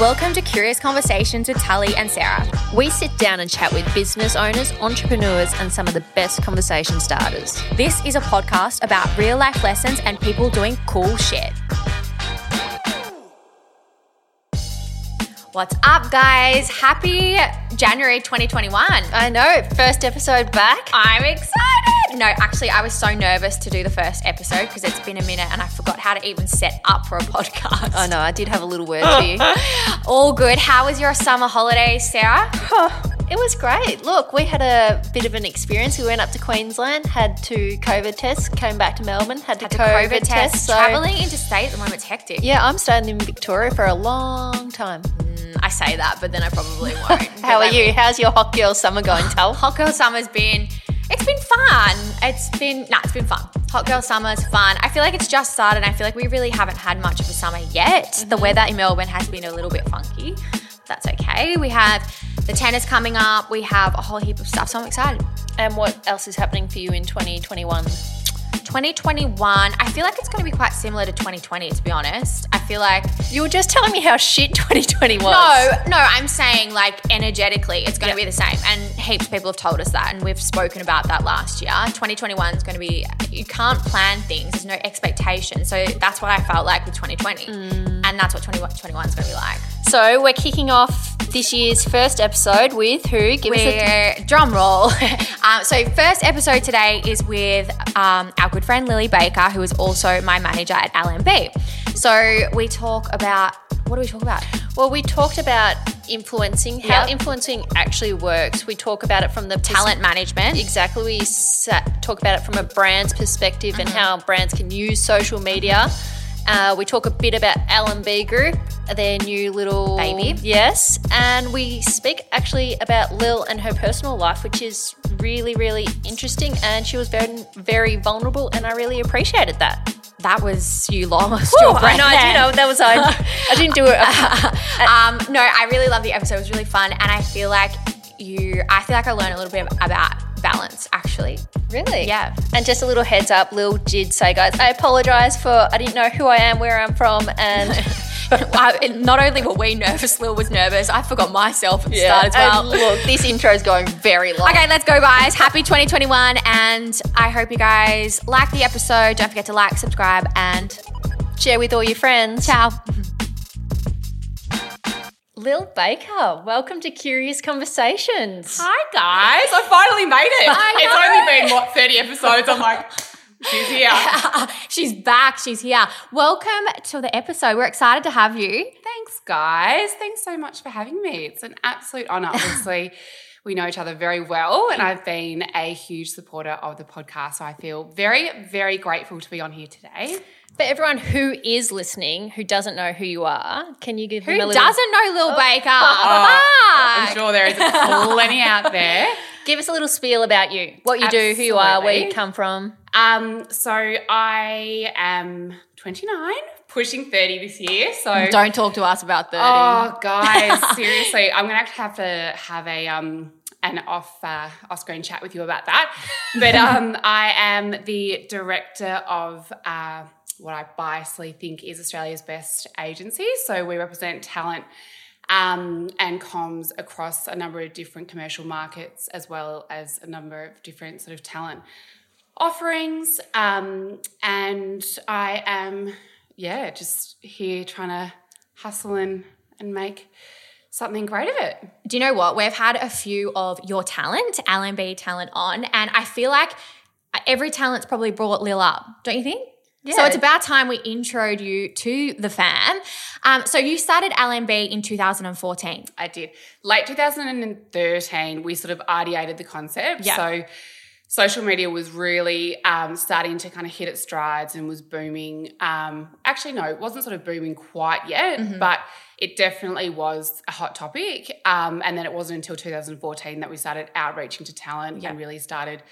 Welcome to Curious Conversations with Tully and Sarah. We sit down and chat with business owners, entrepreneurs, and some of the best conversation starters. This is a podcast about real life lessons and people doing cool shit. What's up, guys? Happy January 2021. I know, first episode back. I'm excited. No, actually, I was so nervous to do the first episode because it's been a minute and I forgot how to even set up for a podcast. I know, I did have a little word for you. All good. How was your summer holiday, Sarah? It was great. Look, we had a bit of an experience. We went up to Queensland, had two COVID tests, came back to Melbourne, had, Had the the COVID, COVID test. test. so- Traveling interstate at the moment's hectic. Yeah, I'm staying in Victoria for a long time. Mm, I say that, but then I probably won't. How are you? How's your hot girl summer going, Tal? Hot girl summer's been it's been fun. It's been nah, it's been fun. Hot girl summer's fun. I feel like it's just started. I feel like we really haven't had much of a summer yet. The mm-hmm. weather in Melbourne has been a little bit funky. That's okay. We have the tennis coming up. We have a whole heap of stuff. So I'm excited. And what else is happening for you in 2021? 2021, I feel like it's going to be quite similar to 2020, to be honest. I feel like You were just telling me how shit 2020 was. No, no, I'm saying like energetically, it's going to be the same. And heaps of people have told us that, and we've spoken about that last year. 2021 is going to be, you can't plan things, there's no expectation. So that's what I felt like with 2020. Mm. And that's what 2021 is going to be like. So we're kicking off this year's first episode with who? Give us a We're, drum roll. um, so, first episode today is with um, our good friend Lily Baker, who is also my manager at LMB. So, we talk about what do we talk about? Well, we talked about influencing, how Yep. influencing actually works. We talk about it from the pers- Talent management. Exactly. We sat, talk about it from a brand's perspective and Mm-hmm. how brands can use social media. Uh, we talk a bit about LMB Group, their new little Baby. Yes, and we speak actually about Lil and her personal life, which is really, really interesting. And she was very, very vulnerable, and I really appreciated that. That was you lost Whew, your breath. I know, I then. know that was I. I didn't do it. um, no, I really love the episode. It was really fun, and I feel like you. I feel like I learned a little bit about balance. Actually, Really? Yeah. And just a little heads up, Lil did say, guys, I apologize for I didn't know who I am, where I'm from, and I, not only were we nervous, Lil was nervous. I forgot myself at the start as well. And look, this intro is going very long. Okay, let's go, guys. Happy 2021, and I hope you guys like the episode. Don't forget to like, subscribe, and Share with all your friends. ciao. Lil Baker, welcome to Curious Conversations. Hi guys, I finally made it. It's only been what 30 episodes. I'm like, she's here. She's back. She's here. Welcome to the episode. We're excited to have you. Thanks guys. Thanks so much for having me. It's an absolute honor. Obviously, we know each other very well, and I've been a huge supporter of the podcast. So I feel very, very grateful to be on here today. For everyone who is listening, who doesn't know who you are, can you give Who a little, Who doesn't know Lil Baker? I'm sure there is plenty out there. give us a little spiel about you, what you do, who you are, where you come from? Um, so I am 29, pushing 30 this year. So Don't talk to us about 30. Oh, guys, seriously, I'm gonna have to have a um an off uh, off screen chat with you about that. But um, I am the director of uh, what I biasly think is Australia's best agency. So we represent talent. Um, and comms across a number of different commercial markets as well as a number of different sort of talent offerings. Um, and I am, yeah, just here trying to hustle and, and make something great of it. Do you know what? We've had a few of your talent, LMB talent on, and I feel like every talent's probably brought Lil up, don't you think? Yeah. So it's about time we introed you to the fam. Um, so you started LMB in 2014. I did. Late 2013, we sort of ideated the concept. Yeah. So social media was really um, starting to kind of hit its strides and was booming. Um, actually, no, it wasn't sort of booming quite yet, Mm-hmm. but it definitely was a hot topic. Um, and then it wasn't until 2014 that we started outreaching to talent and really started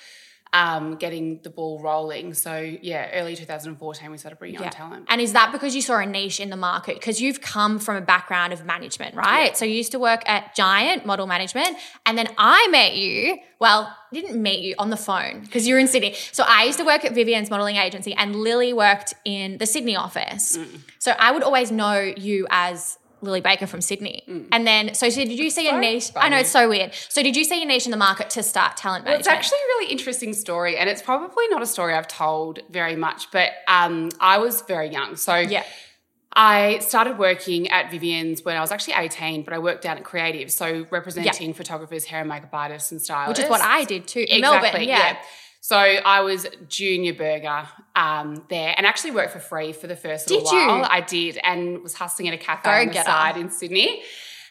um, getting the ball rolling. So yeah, early 2014 we started bringing on talent. And is that because you saw a niche in the market? Because you've come from a background of management, right? So you used to work at Giant Model Management, and then I met you. Well, didn't meet you on the phone because you're in Sydney. So I used to work at Vivien's modeling agency, and Lily worked in the Sydney office. So I would always know you as Lily Baker from Sydney. And then, so, so did you see a so niche? I know it's so weird. So did you see a niche in the market to start talent Well, it's actually a really interesting story, and it's probably not a story I've told very much, but um, I was very young. So yeah. I started working at Vivien's when I was actually 18, but I worked down at Creative, so representing photographers, hair and makeup artists, and stylists. Which is what I did too in Exactly, Melbourne. Yeah. So I was junior burger um, there, and actually worked for free for the first Did little while. you? I did, and was hustling at a cafe Go on the side in Sydney.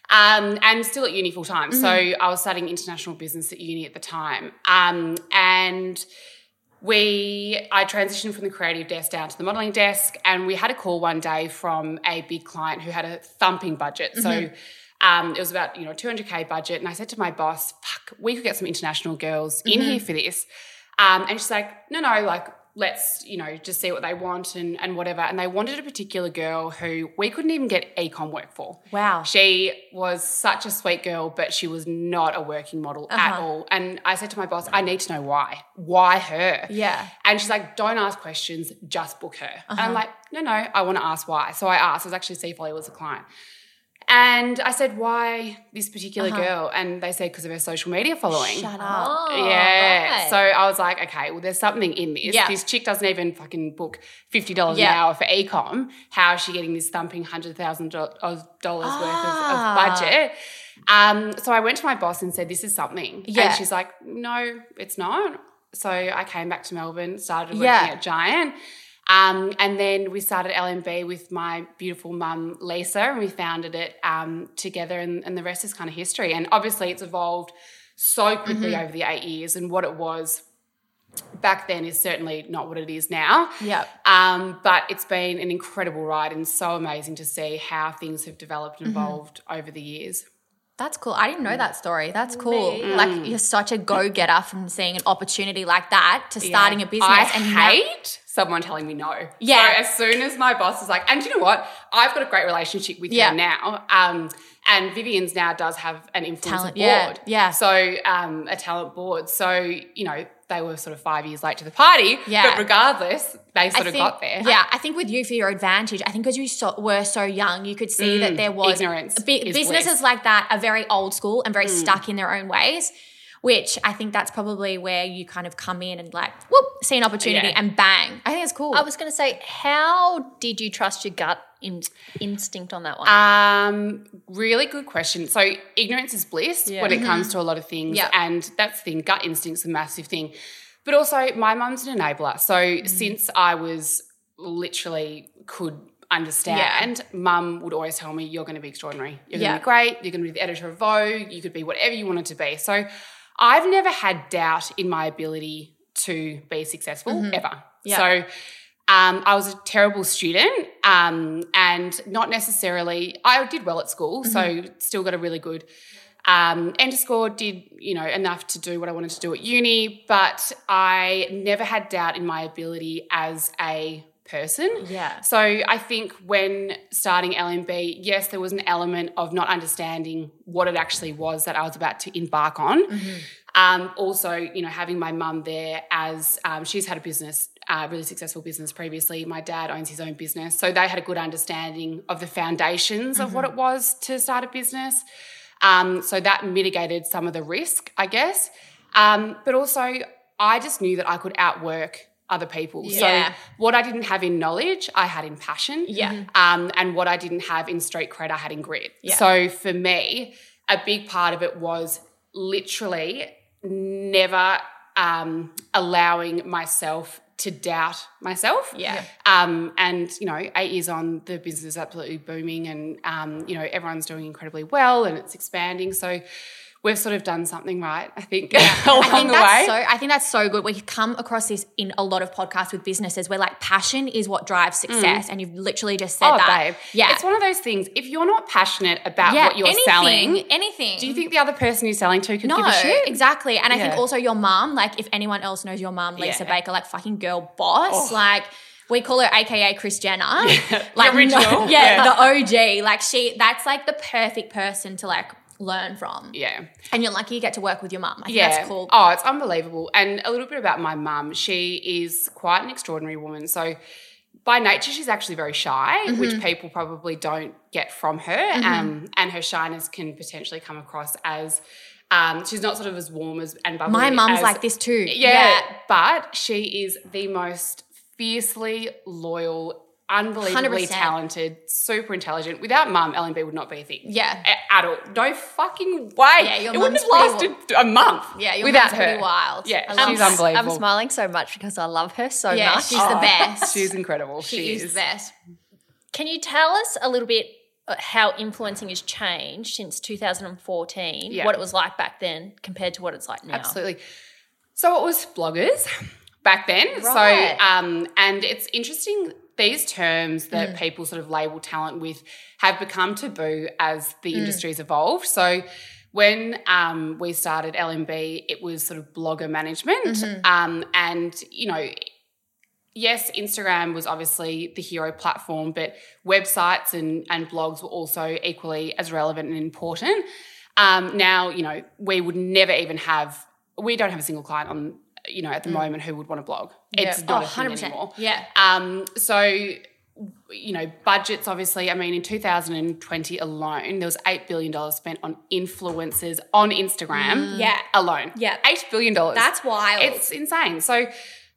Um, and still at uni full time. So Mm-hmm. I was studying international business at uni at the time. Um, and we I transitioned from the creative desk down to the modeling desk, and we had a call one day from a big client who had a thumping budget. So Mm-hmm. um, it was about you know 200k budget, and I said to my boss, "Fuck, we could get some international girls in Mm-hmm. here for this." Um, and she's like, "No, no, like." Let's, you know, just see what they want and, and whatever. And they wanted a particular girl who we couldn't even get ecom work for. Wow. She was such a sweet girl, but she was not a working model at Uh-huh. all. And I said to my boss, I need to know why. Why her? Yeah. And she's like, don't ask questions, just book her. And Uh-huh. I'm like, no, no, I want to ask why. So I asked. It was actually Seafolly was a client. And I said, why this particular girl? And they said, because of her social media following. Uh-huh. Shut up. Yeah. right. So I was like, okay, well, there's something in this. Yeah. This chick doesn't even fucking book $50 Yeah. an hour for ecom. How is she getting this thumping $100,000 worth of, Ah. of budget? Um, so I went to my boss and said, this is something. Yeah. And she's like, no, it's not. So I came back to Melbourne, started working Yeah. at Giant. Um, and then we started LMB with my beautiful mum, Lisa, and we founded it um, together, and, and the rest is kind of history. And obviously, it's evolved so quickly Mm-hmm. over the eight years, and what it was back then is certainly not what it is now. Yep. Um, but it's been an incredible ride and so amazing to see how things have developed and Mm-hmm. evolved over the years. That's cool. I didn't know that story. That's cool. Like you're such a go-getter from seeing an opportunity like that to starting a business. I and now- hate someone telling me no. Yeah. So as soon as my boss is like, and you know what? I've got a great relationship with Yeah. her now. Um, and Vivien's now does have an influencer Talent, board. yeah, yeah. So um, a talent board. So, you know, they were sort of five years late to the party. Yeah. But regardless, they sort I of think- got there. Yeah, I think with you for your advantage, I think because you so, were so young, you could see that there was Mm, ignorance is businesses bliss. Mm. like that are very old school and very stuck in their own ways. Which I think that's probably where you kind of come in and like, whoop, see an opportunity Yeah. and bang. I think it's cool. I was going to say, how did you trust your gut in- instinct on that one? Um, really good question. So ignorance is bliss Yeah. when it comes to a lot of things, Yeah. and that's the thing. Gut instinct's a massive thing, but also my mum's an enabler. So since I was literally could understand, yeah, and mum would always tell me, "You're going to be extraordinary. You're going Yeah. to be great. You're going to be the editor of Vogue. You could be whatever you wanted to be." So I've never had doubt in my ability to be successful ever. Yeah. So um, I was a terrible student um, and not necessarily, I did well at school, so still got a really good um, enter score, did, you know, enough to do what I wanted to do at uni, but I never had doubt in my ability as a person. Yeah. So I think when starting LMB, yes, there was an element of not understanding what it actually was that I was about to embark on. Um, also, you know, having my mum there as um, she's had a business, uh, really successful business previously. My dad owns his own business. So they had a good understanding of the foundations of what it was to start a business. Um, so that mitigated some of the risk, I guess. Um, but also, I just knew that I could outwork other people. Yeah. So what I didn't have in knowledge, I had in passion. Yeah. Um, and what I didn't have in street cred, I had in grit. Yeah. So for me, a big part of it was literally never um, allowing myself to doubt myself. Yeah. Um, and you know, eight years on, the business is absolutely booming, and um, you know, everyone's doing incredibly well, and it's expanding. So we've sort of done something right. I think I along think the that's way. so. I think that's so good. We come across this in a lot of podcasts with businesses where like passion is what drives mm. success, and you've literally just said oh, that. babe. Yeah, It's one of those things. If you're not passionate about yeah. what you're anything, selling, anything. do you think the other person you're selling to could No, give a shit? exactly. And I think also your mom, like if anyone else knows your mom, Lisa Yeah. Oh. Baker, like fucking girl boss, oh. like we call her AKA Kris Jenner. Like the original. yeah, Yeah. the OG. Like she that's like the perfect person to like learn from. Yeah. And you're lucky you get to work with your mum. I think Yeah. that's cool. Oh, it's unbelievable. And a little bit about my mum. She is quite an extraordinary woman. So by nature, she's actually very shy, Mm-hmm. which people probably don't get from her. Um, and her shyness can potentially come across as um, she's not sort of as warm as and bubbly. My mum's as- like this too. Yeah, but she is the most fiercely loyal, unbelievably 100%. talented, super intelligent. Without mum, LMB would not be a thing. Yeah. A- At all. No fucking way. Yeah, your it wouldn't have mum's pretty lasted a month Yeah, your without mum's pretty her. wild. Yeah, I love she's that. unbelievable. I'm smiling so much because I love her so Yeah, much. she's the best. She's incredible. she, She, is, the best. Can you tell us a little bit uh, how influencing has changed since 2014? Yeah. What it was like back then compared to what it's like now? Absolutely. So it was bloggers back then. Right. So um, and it's interesting these terms Mm. that people sort of label talent with have become taboo as Mm. the industry's evolved. So when um, we started LMB, it was sort of blogger management, Mm-hmm. um, and you know. Yes, Instagram was obviously the hero platform, but websites and, and blogs were also equally as relevant and important. Um, now, you know, we would never even have, we don't have a single client on, you know, at the moment who would want to blog. It's not Oh, a thing 100%. anymore. Yeah. Um, so, you know, budgets obviously, I mean, in 2020 alone, there was $8 billion spent on influencers on Instagram Yeah. alone. Yeah. $8 billion. That's wild. It's insane. So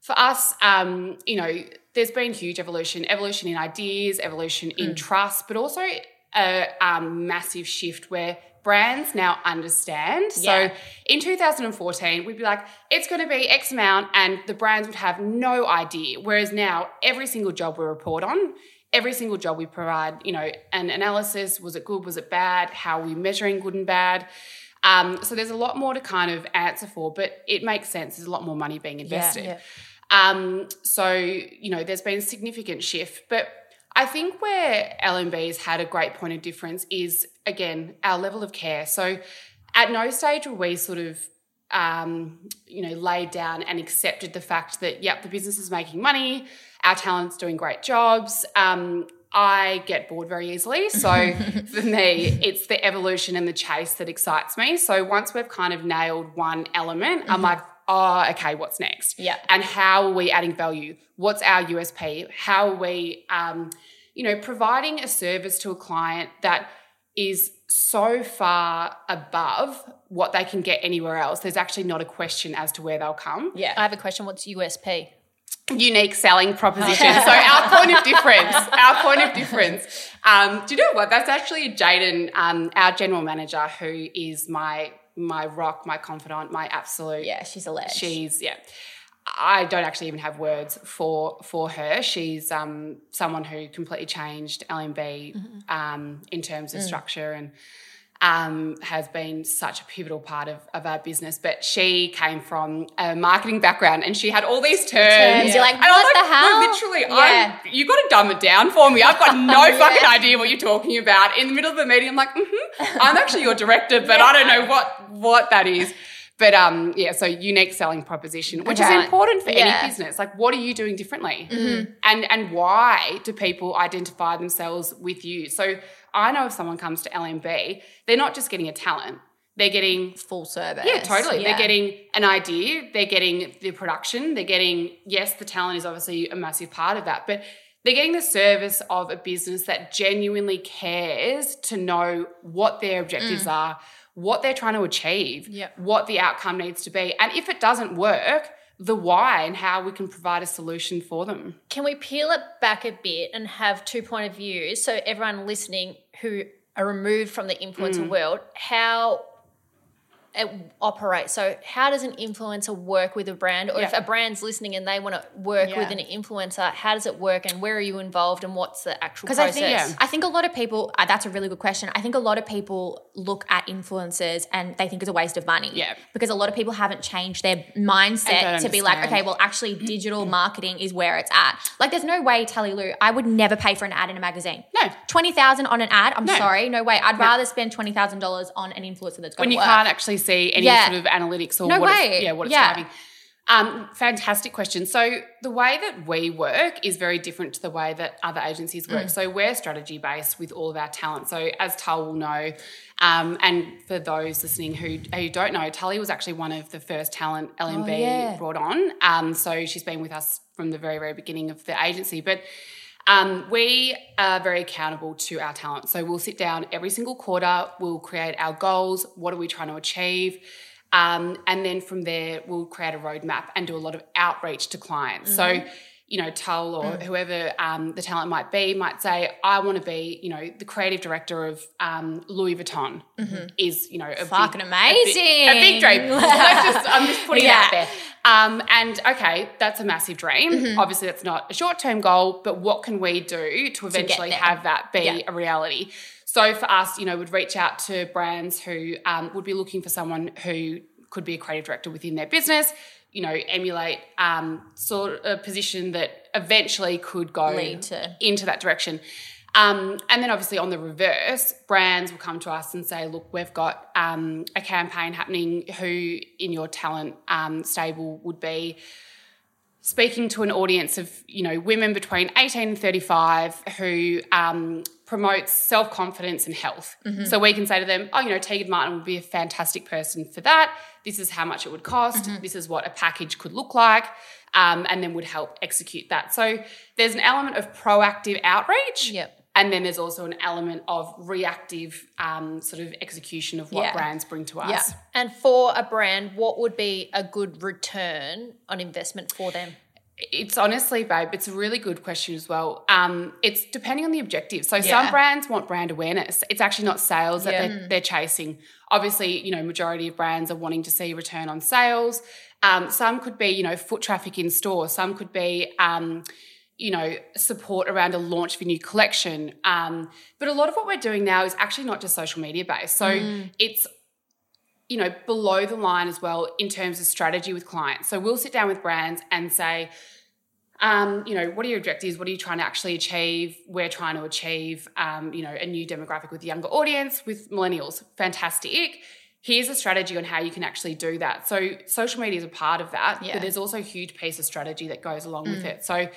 for us, um, you know, there's been huge evolution, evolution in ideas, evolution in Mm. trust, but also a um, massive shift where brands now understand. Yeah. So in 2014, we'd be like, it's going to be X amount, and the brands would have no idea. Whereas now, every single job we report on, every single job we provide, you know, an analysis was it good, was it bad, how are we measuring good and bad. Um, so there's a lot more to kind of answer for, but it makes sense. There's a lot more money being invested. yeah. Um, so, you know, there's been significant shift. But I think where LMB's had a great point of difference is, again, our level of care. So at no stage were we sort of, um, you know, laid down and accepted the fact that, yep, the business is making money, our talent's doing great jobs. Um, I get bored very easily. So for me, it's the evolution and the chase that excites me. So once we've kind of nailed one element, I'm like, oh, okay, what's next? Yeah. And how are we adding value? What's our USP? How are we, um, you know, providing a service to a client that is so far above what they can get anywhere else? There's actually not a question as to where they'll come Yeah. I have a question. What's USP? unique selling proposition. so our point of difference, our point of difference. Um, do you know what? That's actually Jaden, um, our general manager, who is my my rock, my confidant, my absolute. Yeah, she's a ledge. She's yeah. I don't actually even have words for for her. She's um, someone who completely changed LMB um, in terms of structure and um, has been such a pivotal part of, of our business. But she came from a marketing background and she had all these terms. Terms, you're like, And I was what the no, hell? literally, Yeah. I'm, you got to dumb it down for me. I've got no fucking idea what you're talking about. In the middle of a meeting, I'm like, mm-hmm, I'm actually your director, but I don't know what what that is. But um, yeah, so unique selling proposition, which Okay. is important for Yeah. any business. Like, what are you doing differently, and and why do people identify themselves with you? So I know if someone comes to LMB, they're not just getting a talent; they're getting full service. yeah, totally. Yeah. They're getting an idea, they're getting the production, they're getting, yes, the talent is obviously a massive part of that, but they're getting the service of a business that genuinely cares to know what their objectives mm. are, what they're trying to achieve, Yep. what the outcome needs to be. And if it doesn't work, the why and how we can provide a solution for them. Can we peel it back a bit and have two point of views so everyone listening who are removed from the influencer Mm. world, how it operates. So, how does an influencer work with a brand, or if a brand's listening and they want to work Yeah. with an influencer, how does it work, and where are you involved, and what's the actual process? I think Yeah. I think a lot of people uh, that's a really good question. I think a lot of people look at influencers and they think it's a waste of money. Yeah. Because a lot of people haven't changed their mindset to be like, okay, well, actually, digital marketing is where it's at. Like, there's no way, Tally Lou, I would never pay for an ad in a magazine. No. twenty thousand on an ad. I'm No. sorry, no way. I'd rather spend twenty thousand dollars on an influencer that's going when to you work. can't actually see any Yeah. sort of analytics or No what way. it's, yeah, what it's Yeah. driving. Um, fantastic question. So the way that we work is very different to the way that other agencies Mm. work. So we're strategy based with all of our talent. So as Tull will know, um, and for those listening who, who don't know, Tully was actually one of the first talent LMB Oh, yeah. brought on. Um, so she's been with us from the very very beginning of the agency, but. Um, we are very accountable to our talent. So we'll sit down every single quarter, we'll create our goals. What are we trying to achieve? Um, and then from there, we'll create a roadmap and do a lot of outreach to clients. So, you know, Tull or whoever um, the talent might be might say, I want to be, you know, the creative director of um, Louis Vuitton is, you know, a Fucking big, a big- amazing. A big, dream. Just, I'm just putting Yeah. it out there. Um, and okay, that's a massive dream. Mm-hmm. Obviously, that's not a short term goal, but what can we do to eventually there. have that be Yeah. a reality? So for us, you know, we'd reach out to brands who um, would be looking for someone who could be a creative director within their business. You know, emulate um, sort of a position that eventually could go to- into that direction. Um, and then obviously on the reverse, brands will come to us and say, look, we've got um, a campaign happening who in your talent um, stable would be speaking to an audience of, you know, women between 18 and 35 who um, promotes self-confidence and health. So we can say to them, oh, you know, Tegan Martin would be a fantastic person for that. This is how much it would cost. This is what a package could look like. Um, and then would help execute that. So there's an element of proactive outreach. Yep. And then there's also an element of reactive um, sort of execution of what Yeah. brands bring to us. Yeah. And for a brand, what would be a good return on investment for them? It's honestly, babe, it's a really good question as well. Um, it's depending on the objective. So Yeah. some brands want brand awareness. It's actually not sales that Yeah. they're, they're chasing. Obviously, you know, majority of brands are wanting to see return on sales. Um, some could be, you know, foot traffic in store. Some could be, um, you know, support around a launch of a new collection. Um, but a lot of what we're doing now is actually not just social media based. So it's you know, below the line as well in terms of strategy with clients. So we'll sit down with brands and say, um, you know, what are your objectives? What are you trying to actually achieve? We're trying to achieve, um, you know, a new demographic with a younger audience, with millennials. Fantastic. Here's a strategy on how you can actually do that. So social media is a part of that, Yeah. but there's also a huge piece of strategy that goes along with it. So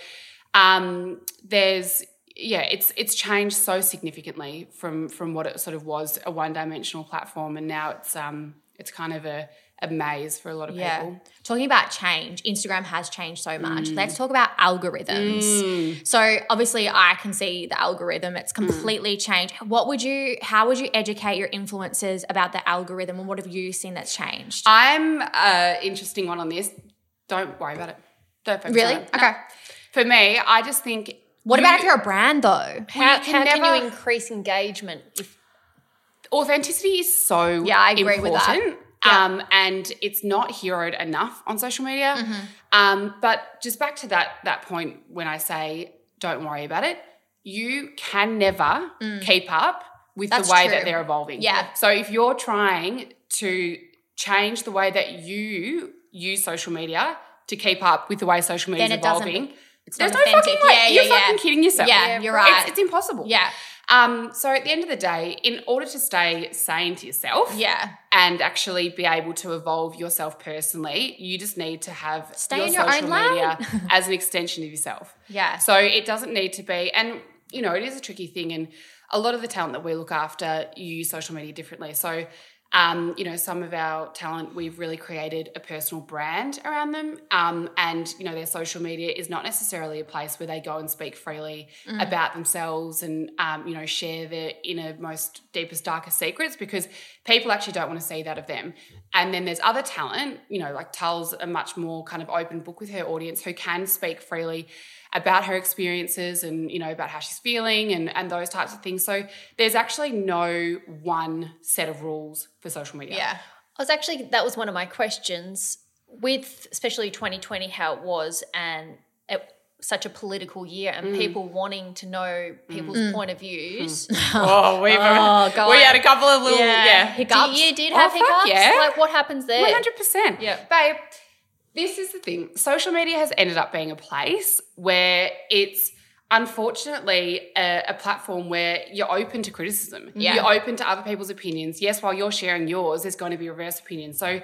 um, there's yeah, it's it's changed so significantly from from what it sort of was a one dimensional platform, and now it's um it's kind of a, a maze for a lot of Yeah. people. Talking about change, Instagram has changed so much. Mm. Let's talk about algorithms. So obviously I can see the algorithm, it's Mm. completely changed. What would you how would you educate your influencers about the algorithm and what have you seen that's changed? I'm uh interesting one on this. Don't worry about it. Don't focus really? on it. No. Okay. For me, I just think. What you- about if you're a brand though? How, you can how can you increase engagement? If, authenticity is so Yeah, I agree with that. Yeah. Um, and it's not heroed enough on social media. Mm-hmm. Um, but just back to that that point when I say don't worry about it, you can never keep up with Mm. That's the way true. that they're evolving. Yeah. So if you're trying to change the way that you use social media to keep up with the way social media is Then it evolving, it's there's not no fucking authentic. way. Yeah, you're yeah, yeah. fucking kidding yourself. Yeah, you're right. It's, it's impossible. Yeah. Um, so at the end of the day, in order to stay sane to yourself, Yeah. and actually be able to evolve yourself personally, you just need to have Stay your in your own social lane. media as an extension of yourself. Yeah. So it doesn't need to be, and you know, it is a tricky thing, and a lot of the talent that we look after use social media differently. So. Um, you know, some of our talent, we've really created a personal brand around them. Um, and, you know, their social media is not necessarily a place where they go and speak freely about themselves and, um, you know, share their inner, most deepest, darkest secrets because people actually don't want to see that of them. And then there's other talent, you know, like Tull's a much more kind of open book with her audience who can speak freely about her experiences and you know about how she's feeling and and those types of things so there's actually no one set of rules for social media Yeah. I was actually that was one of my questions with especially 2020 how it was and it, such a political year and mm. people wanting to know people's mm. point of views. Oh, we've Oh, we had a couple of little yeah, Do hiccups. you, you did Oh, have fuck hiccups? yeah. Like what happens there? One hundred percent. Yeah. babe. This is the thing. Social media has ended up being a place where it's unfortunately a, a platform where you're open to criticism. Yeah. You're open to other people's opinions. Yes, while you're sharing yours, there's going to be reverse opinion. So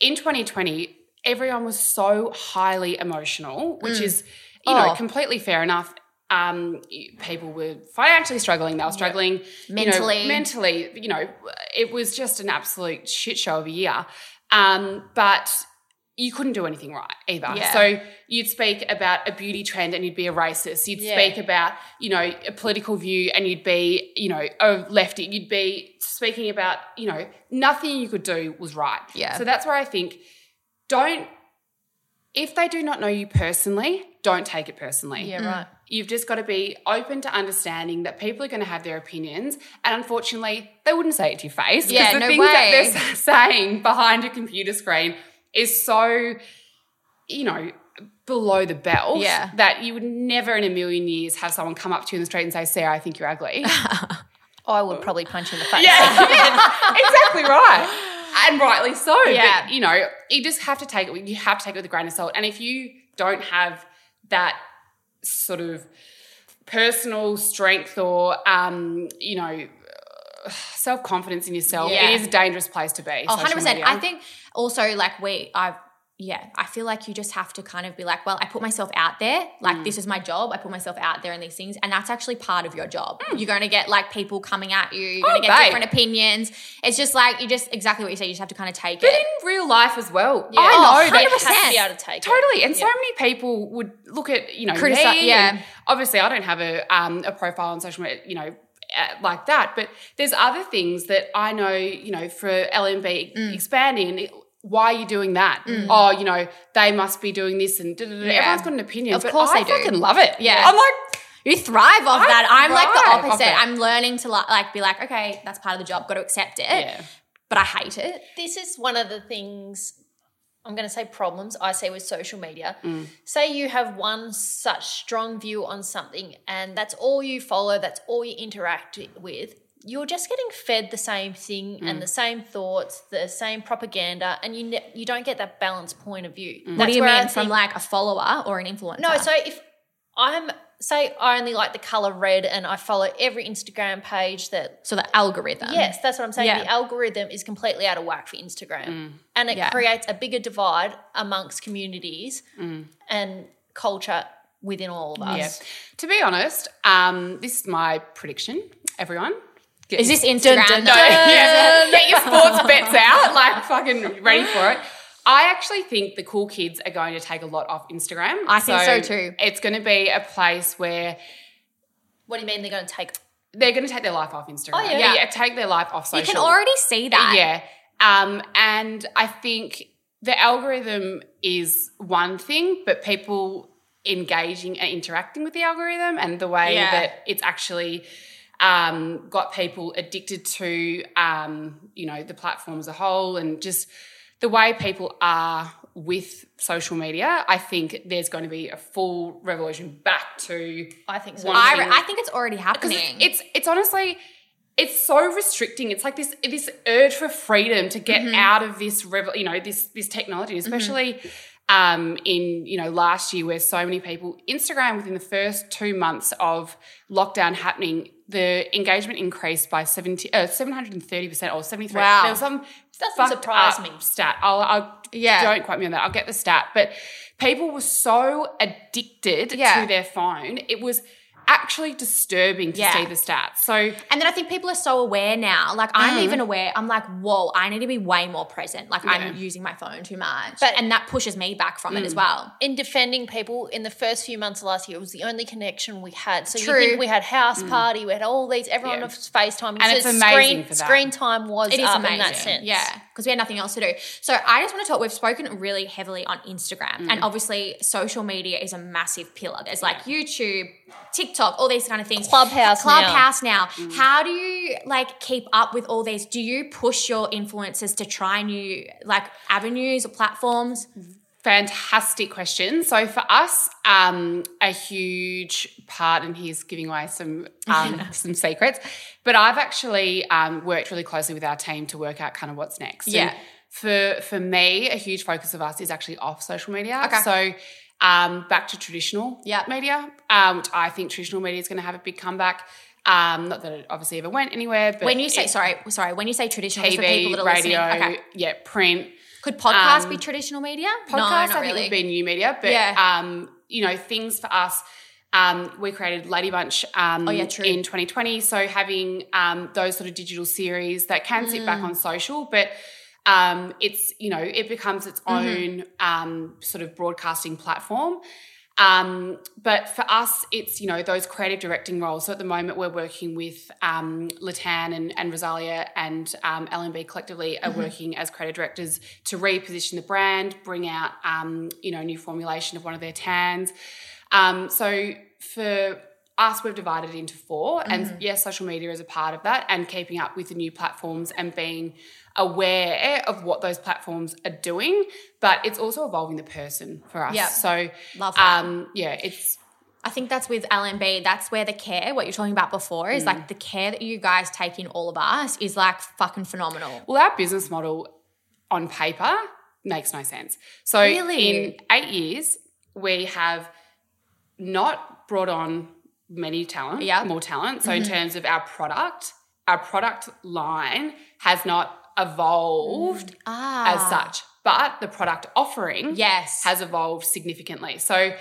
in 2020, everyone was so highly emotional, which is, you know, Oh. completely fair enough. Um, people were financially struggling. They were struggling you know, Mentally. mentally. You know, it was just an absolute shit show of a year. Um, but you couldn't do anything right either. Yeah. So you'd speak about a beauty trend and you'd be a racist. You'd Yeah. speak about, you know, a political view and you'd be, you know, a lefty. You'd be speaking about, you know, nothing you could do was right. Yeah. So that's where I think don't if they do not know you personally, don't take it personally. yeah, mm. right. You've just got to be open to understanding that people are going to have their opinions, and unfortunately, they wouldn't say it to your face. Yeah, the no things way. that they're saying behind a computer screen is so, you know, below the belt Yeah. that you would never in a million years have someone come up to you in the street and say, "Sarah, I think you're ugly." I would probably punch you in the face. Yeah, exactly right. And rightly so. Yeah. But, you know, you just have to take it, you have to take it with a grain of salt. And if you don't have that sort of personal strength or, um, you know, self confidence in yourself, Yeah. it is a dangerous place to be. Oh, 100%. media. I think also like we, I've, yeah, I feel like you just have to kind of be like, well, I put myself out there. Mm. Like, this is my job. I put myself out there in these things. And that's actually part of your job. Mm. You're going to get like people coming at you. You're Oh, going to get babe. different opinions. It's just like, you just, exactly what you say. You just have to kind of take But it. in real life as well, Yeah. I Oh, know that 100%. Has to be able to take it. Totally. And so many people would look at, you know, Criticize- yeah. obviously, I don't have a, um, a profile on social media, you know, like that. But there's other things that I know, you know, for LMB Mm. expanding. Why are you doing that? Oh, you know, they must be doing this and da, da, da. Yeah. everyone's got an opinion. Of but course I they do. fucking love it. Yeah. I'm like, You thrive off I that. I'm like the opposite. I'm learning to like, like be like, okay, that's part of the job. Got to accept it. yeah. But I hate it. this is one of the things I'm going to say problems I see with social media. Mm. Say you have one such strong view on something and that's all you follow, that's all you interact with. You're just getting fed the same thing Mm. and the same thoughts, the same propaganda, and you ne- you don't get that balanced point of view. Mm. What do you mean? From like a follower or an influencer? no? So if I'm say I only like the color red and I follow every Instagram page that so the algorithm. Yes, that's what I'm saying. Yeah. The algorithm is completely out of whack for Instagram. And it Yeah. creates a bigger divide amongst communities Mm. and culture within all of us. Yeah. To be honest, um, this is my prediction, everyone. Get Is this Instagram? dun, though? No, yeah. Get your sports bets out, like fucking ready for it. I actually think the cool kids are going to take a lot off Instagram. I think so too. It's going to be a place where What do you mean they're going to take? they're going to take their life off Instagram. Oh, yeah. yeah, Yeah. take their life off social. You can already see that. Yeah. Um, and I think the algorithm is one thing, but people engaging and interacting with the algorithm and the way Yeah. that it's actually um, got people addicted to, um, you know, the platform as a whole and just the way people are with social media, I think there's going to be a full revolution back to I think so. I, I think it's already happening. it's, it's it's honestly it's so restricting. It's like this this urge for freedom to get out of this revel, you know this this technology, especially um, in you know last year where so many people Instagram within the first two months of lockdown happening, the engagement increased by 70, uh, 730 percent or seventy three. Wow. There was some Doesn't surprise me. Stat. I'll, I'll Yeah. Don't quote me on that. I'll get the stat, but people were so addicted Yeah. to their phone. It was actually disturbing to Yeah. see the stats. So and then I think people are so aware now. Like I'm mm. even aware. I'm like, whoa, I need to be way more present. Like Yeah. I'm using my phone too much, But- and that pushes me back from it as mm. well. in defending people in the first few months of last year, it was the only connection we had. So True. you think we had house mm. party, we had all these, everyone Yeah. was FaceTime. And So it's amazing screen, for that. Screen time was It is up amazing. in that sense. Yeah. because we had nothing else to do. So I just want to talk. We've spoken really heavily on Instagram, Mm. and obviously social media is a massive pillar. There's like YouTube, TikTok, all these kind of things. Clubhouse now. Clubhouse now. Mm. How do you like keep up with all these? Do you push your influencers to try new like avenues or platforms? Fantastic question. So for us, um, a huge part, and he's giving away some um, some secrets, but I've actually um, worked really closely with our team to work out kind of what's next. Yeah. And for for me, a huge focus of us is actually off social media. Okay. So um, back to traditional Yeah. media, um, which I think traditional media is going to have a big comeback. Um, not that it obviously ever went anywhere, but When you say it- sorry, sorry, when you say traditional, TV, people that are radio, listening, okay. yeah, print. Could podcast Um, be traditional media? Podcasts, no, I think, really. would be new media, but Yeah. um, you know, things for us. Um, we created Lady Bunch um, Oh, yeah, true. in 2020. So having um, those sort of digital series that can sit Mm. back on social, but um, it's you know it becomes its Mm-hmm. own um, sort of broadcasting platform. Um, but for us, it's you know those creative directing roles. So at the moment, we're working with um, Le Tan and, and Rosalia and um, LMB collectively are working as creative directors to reposition the brand, bring out um, you know a new formulation of one of their tans. Um, so for us, we've divided into 4 and yes, social media is a part of that, and keeping up with the new platforms and being aware of what those platforms are doing. But it's also evolving the person for us. Yeah. So Love that. um, yeah, it's I think that's with LMB. That's where the care, what you're talking about before, is Mm. like the care that you guys take in all of us is like fucking phenomenal. well, our business model on paper makes no sense. So Really? in eight years, we have not brought on many talent, Yeah. Mm-hmm. more talent. So in terms of our product, our product line has not evolved Ah. as such, but the product offering Yes. has evolved significantly. So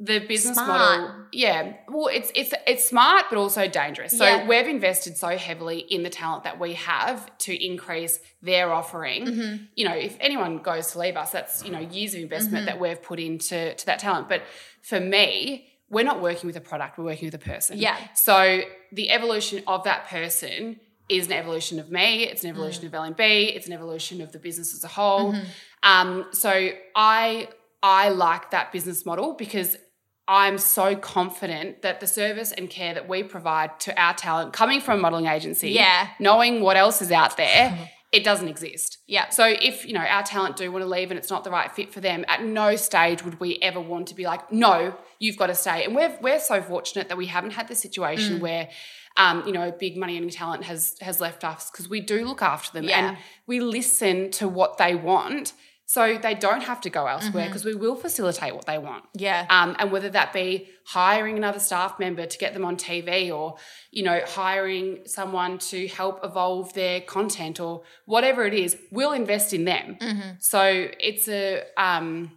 the business Smart. model, yeah, well, it's it's it's smart but also dangerous. So Yeah. we've invested so heavily in the talent that we have to increase their offering. Mm-hmm. You know, if anyone goes to leave us, that's you know years of investment Mm-hmm. that we've put into to that talent. But for me, we're not working with a product; we're working with a person. Yeah. So the evolution of that person is an evolution of me. It's an evolution of LMB. It's an evolution of the business as a whole. Um, so I I like that business model because I'm so confident that the service and care that we provide to our talent, coming from a modeling agency, Yeah. knowing what else is out there, it doesn't exist. Yeah. So if you know our talent do want to leave and it's not the right fit for them, at no stage would we ever want to be like, no, you've got to stay. And we're we're so fortunate that we haven't had the situation Mm. where. Um, you know, big money earning talent has has left us because we do look after them Yeah. and we listen to what they want, so they don't have to go elsewhere Mm-hmm. because we will facilitate what they want. Yeah. Um, and whether that be hiring another staff member to get them on TV or, you know, hiring someone to help evolve their content or whatever it is, we'll invest in them. Mm-hmm. So it's a, um,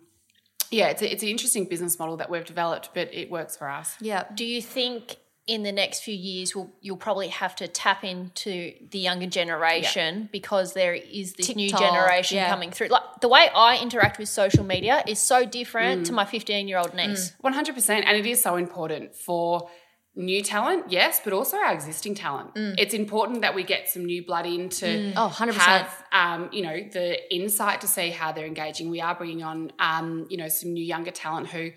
yeah, it's, a, it's an interesting business model that we've developed, but it works for us. yeah. Do you think in the next few years we'll, you'll probably have to tap into the younger generation because there is this new generation yeah. coming through? Like the way I interact with social media is so different to my 15 year old niece. 100%. And it is so important for new talent, yes, but also our existing talent. It's important that we get some new blood in to Oh, 100%. have, um, you know, the insight to see how they're engaging. We are bringing on, um, you know, some new younger talent who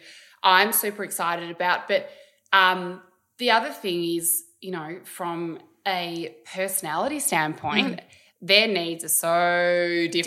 I'm super excited about. But um, the other thing is, you know, from a personality standpoint, their needs are so different,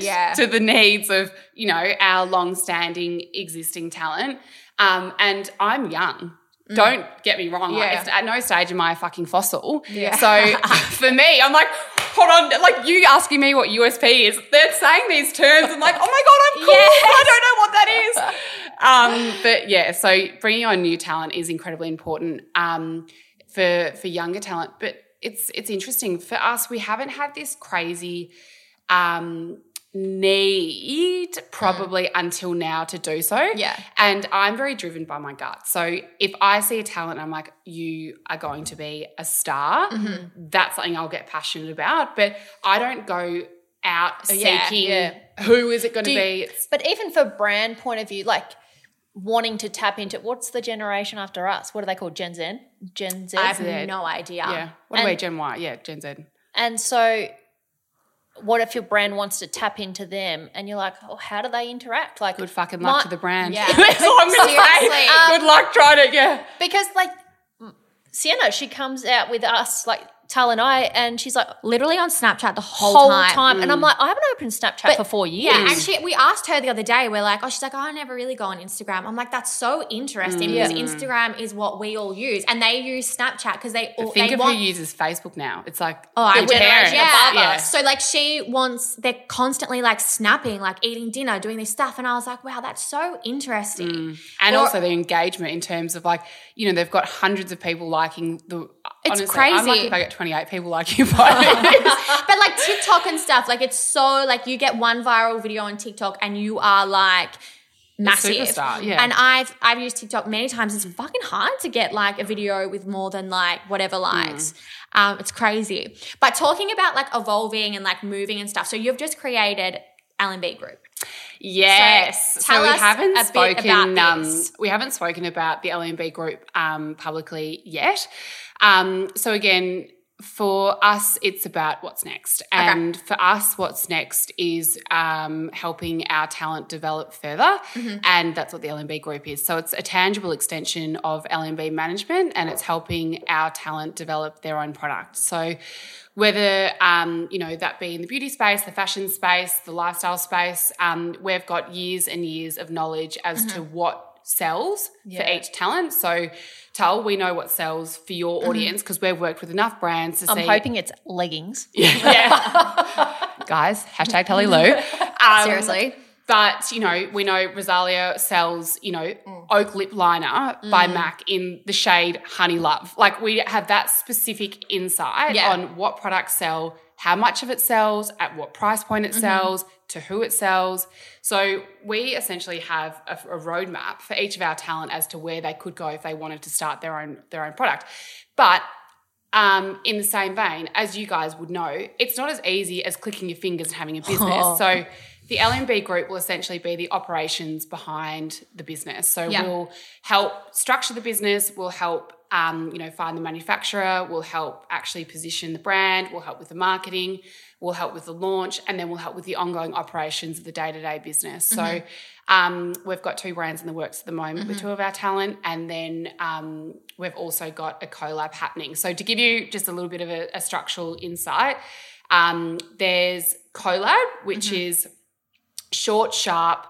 Different, yeah. to the needs of, you know, our long-standing existing talent. Um, and I'm young. Don't get me wrong. Mm. Yeah. it's- at no stage am I a fucking fossil. Yeah. So for me, I'm like, hold on, like you asking me what USP is. They're saying these terms. I'm like, oh my god, I'm cool. I don't know what that is. Um, but yeah, so bringing on new talent is incredibly important um, for for younger talent. But it's it's interesting for us. We haven't had this crazy. Um, need probably until now to do so. Yeah. And I'm very driven by my gut. So if I see a talent, I'm like, you are going to be a star, Mm-hmm. that's something I'll get passionate about. But I don't go out seeking yeah, yeah. who is it going to be. But even for brand point of view, like wanting to tap into what's the generation after us? What are they called? Gen Z? Gen Z? I have Z. no idea. yeah. What are we, Gen Y? Yeah, Gen Z. And so what if your brand wants to tap into them and you're like, oh, how do they interact? Like, Good fucking luck my- to the brand. Yeah. That's all I'm going to say. Seriously. Good luck trying it. yeah. because like Sienna, she comes out with us, like Tal and I, and she's like, Literally on Snapchat the whole, whole time. time. And I'm like, I haven't opened Snapchat for four years. Yeah, and she we asked her the other day. We're like, oh, she's like, oh, I never really go on Instagram. I'm like, that's so interesting because mm. Instagram is what we all use, and they use Snapchat because they all Think they of want. who uses Facebook now. It's like, Oh, I the do. parents. Yeah. yeah. So like she wants, they're constantly like snapping, like eating dinner, doing this stuff, and I was like, wow, that's so interesting. Mm. And Or- also the engagement in terms of like, you know, they've got hundreds of people liking the. It's honestly, I'm crazy. if I get 28 people like you but like TikTok and stuff, like it's so like you get one viral video on TikTok and you are like massive. superstar, yeah. And I've I've used TikTok many times. It's fucking hard to get like a video with more than like whatever likes. Um, it's crazy. But talking about like evolving and like moving and stuff. So you've just created LMB Group. Yes. So So, we us haven't spoken. about um, we haven't spoken about the LMB group um, publicly yet. Um, so again, for us, it's about what's next, and for us, what's next is um, helping our talent develop further, Mm-hmm. and that's what the LMB group is. So it's a tangible extension of LMB management, and it's helping our talent develop their own product. So whether um, you know that be in the beauty space, the fashion space, the lifestyle space, um, we've got years and years of knowledge as to what sells for each talent. So, tell we know what sells for your mm-hmm. audience because we've worked with enough brands to I'm see. hoping it's leggings. yeah, guys, hashtag Tully Lou. Um, Seriously. But you know, we know Rosalia sells, you know, mm. oak lip liner by mm. MAC in the shade Honey Love. Like we have that specific insight Yeah. on what products sell, how much of it sells, at what price point it sells, to who it sells. So we essentially have a, a roadmap for each of our talent as to where they could go if they wanted to start their own their own product. But um, in the same vein, as you guys would know, it's not as easy as clicking your fingers and having a business. So the LMB group will essentially be the operations behind the business. So Yeah. we'll help structure the business, we'll help um, you know find the manufacturer, we'll help actually position the brand, we'll help with the marketing, we'll help with the launch, and then we'll help with the ongoing operations of the day-to-day business. So um, we've got two brands in the works at the moment with two of our talent, and then um, we've also got a collab happening. So to give you just a little bit of a, a structural insight, um, there's collab, which is short, sharp.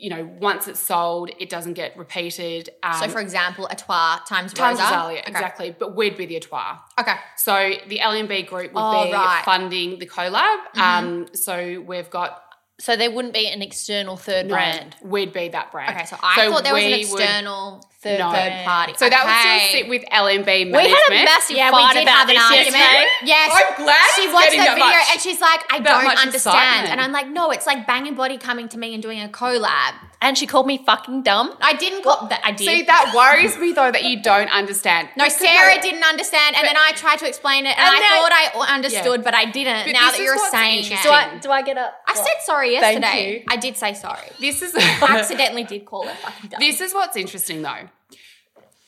You know, once it's sold, it doesn't get repeated. Um, So for example, Atoir times Times Rosa. Rosalia, Okay. exactly. But we'd be the Atoir. Okay. So the LMB group would Oh, be right. Mm-hmm. funding the collab. Um, so we've got So there wouldn't be an external third no, brand. We'd be that brand. Okay, so I thought there was an we would- external third, No. third party. So that would Okay. still sit with LMB We had a massive Yeah, fight we did about have an this argument. yesterday. Yes. I'm glad she watched getting that that video much- and she's like, I don't understand. excitement. And I'm like, no, it's like Bang and Body coming to me and doing a collab. And she called me fucking dumb. I didn't call that. I did. See, that worries me though that you don't understand. no, Because Sarah no- didn't understand, and then I tried to explain it, and, And I now- thought I understood, Yeah. but I didn't. But now that you're saying it, interesting. Do I do I get up? I said sorry Thank yesterday. you. I did say sorry. This is I accidentally did call it fucking dumb. This is what's interesting though.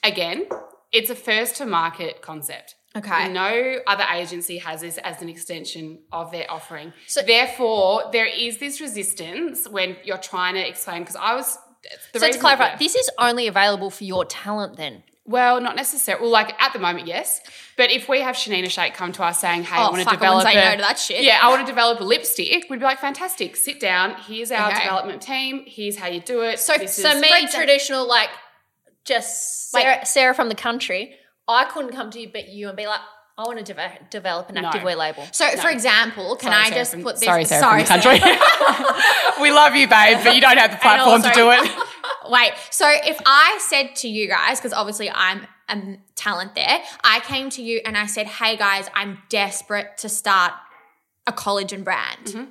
Again, it's a first to market concept. Okay. No other agency has this as an extension of their offering. So therefore, there is this resistance when you're trying to explain because I was the so to clarify, this is only available for your talent then. Well, not necessarily. Well, like at the moment, yes. But if we have Shanina Shaik come to us saying, "Hey, I Oh, want to I develop say a, no to that shit. Yeah, I want to develop a lipstick," we'd be like, "Fantastic! Sit down. Here's our Okay. development team. Here's how you do it." So- This So me, traditional like just Like- Sarah, Sarah from the country, I couldn't come to you, but you and be like, I want to deve- develop an No. activewear label. So, for example, can Sorry, I Sarah just from- put this? Sorry, Sarah from the country. we love you, babe, but you don't have the platform to do it. Wait, so if I said to you guys, because obviously I'm a talent there, I came to you and I said, hey guys, I'm desperate to start a collagen brand. Mm-hmm.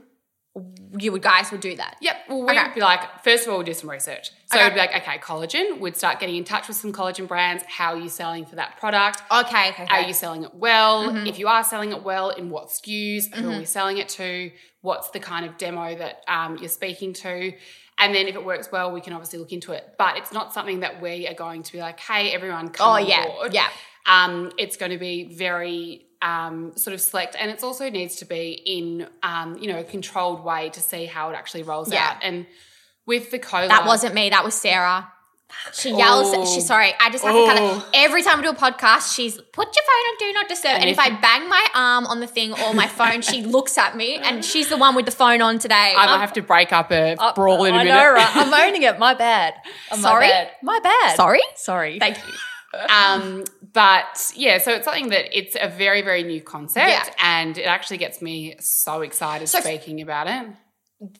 You would guys would do that. Yep. Well, we Okay. be like, first of all, we'll do some research. So Okay. we'd be like, okay, collagen. We'd start getting in touch with some collagen brands. How are you selling for that product? Okay, okay. Are you selling it well? Mm-hmm. If you are selling it well, in what SKUs? Who are we selling it to? What's the kind of demo that um, you're speaking to? And then if it works well, we can obviously look into it. But it's not something that we are going to be like, hey, everyone, come Oh, on yeah, board. yeah. Um, it's going to be very um, sort of select, and it also needs to be in um, you know a controlled way to see how it actually rolls Yeah. out. And with the collab, That wasn't me. That was Sarah. She yells. Oh. She sorry. I just have to cut Oh. it. Every time we do a podcast, she's put your phone on do not disturb. And, And if, I bang my arm on the thing or my phone, she looks at me, and she's the one with the phone on today. I might have to break up a brawl in a I minute. know, right? I'm owning it. My bad. Oh, my Sorry? bad. My bad. Sorry. Sorry. Thank you. Um, but yeah, so it's something that it's a very, very new concept, Yeah. and it actually gets me so excited So- speaking about it.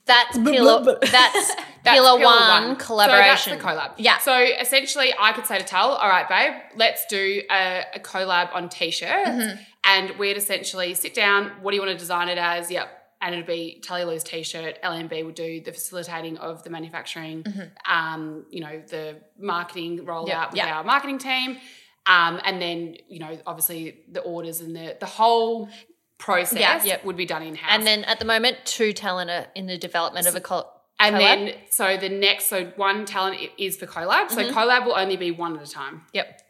That's pillar. That's That's pillar Pillar one collaboration. So that's the collab. Yeah. So essentially, I could say to Tal, all right, babe, let's do a, a collab on t-shirts, Mm-hmm. and we'd essentially sit down. What do you want to design it as? Yep. And it'd be Tully Lou's t-shirt. LMB would do the facilitating of the manufacturing, um, you know, the marketing rollout Yeah, with yeah. our marketing team, um, and then you know, obviously the orders and the the whole process Yeah, yep. would be done in house. and then at the moment, two talent are in the development of a col- And collab. then, so the next, so one talent is for collab. So Mm-hmm. collab will only be one at a time. Yep.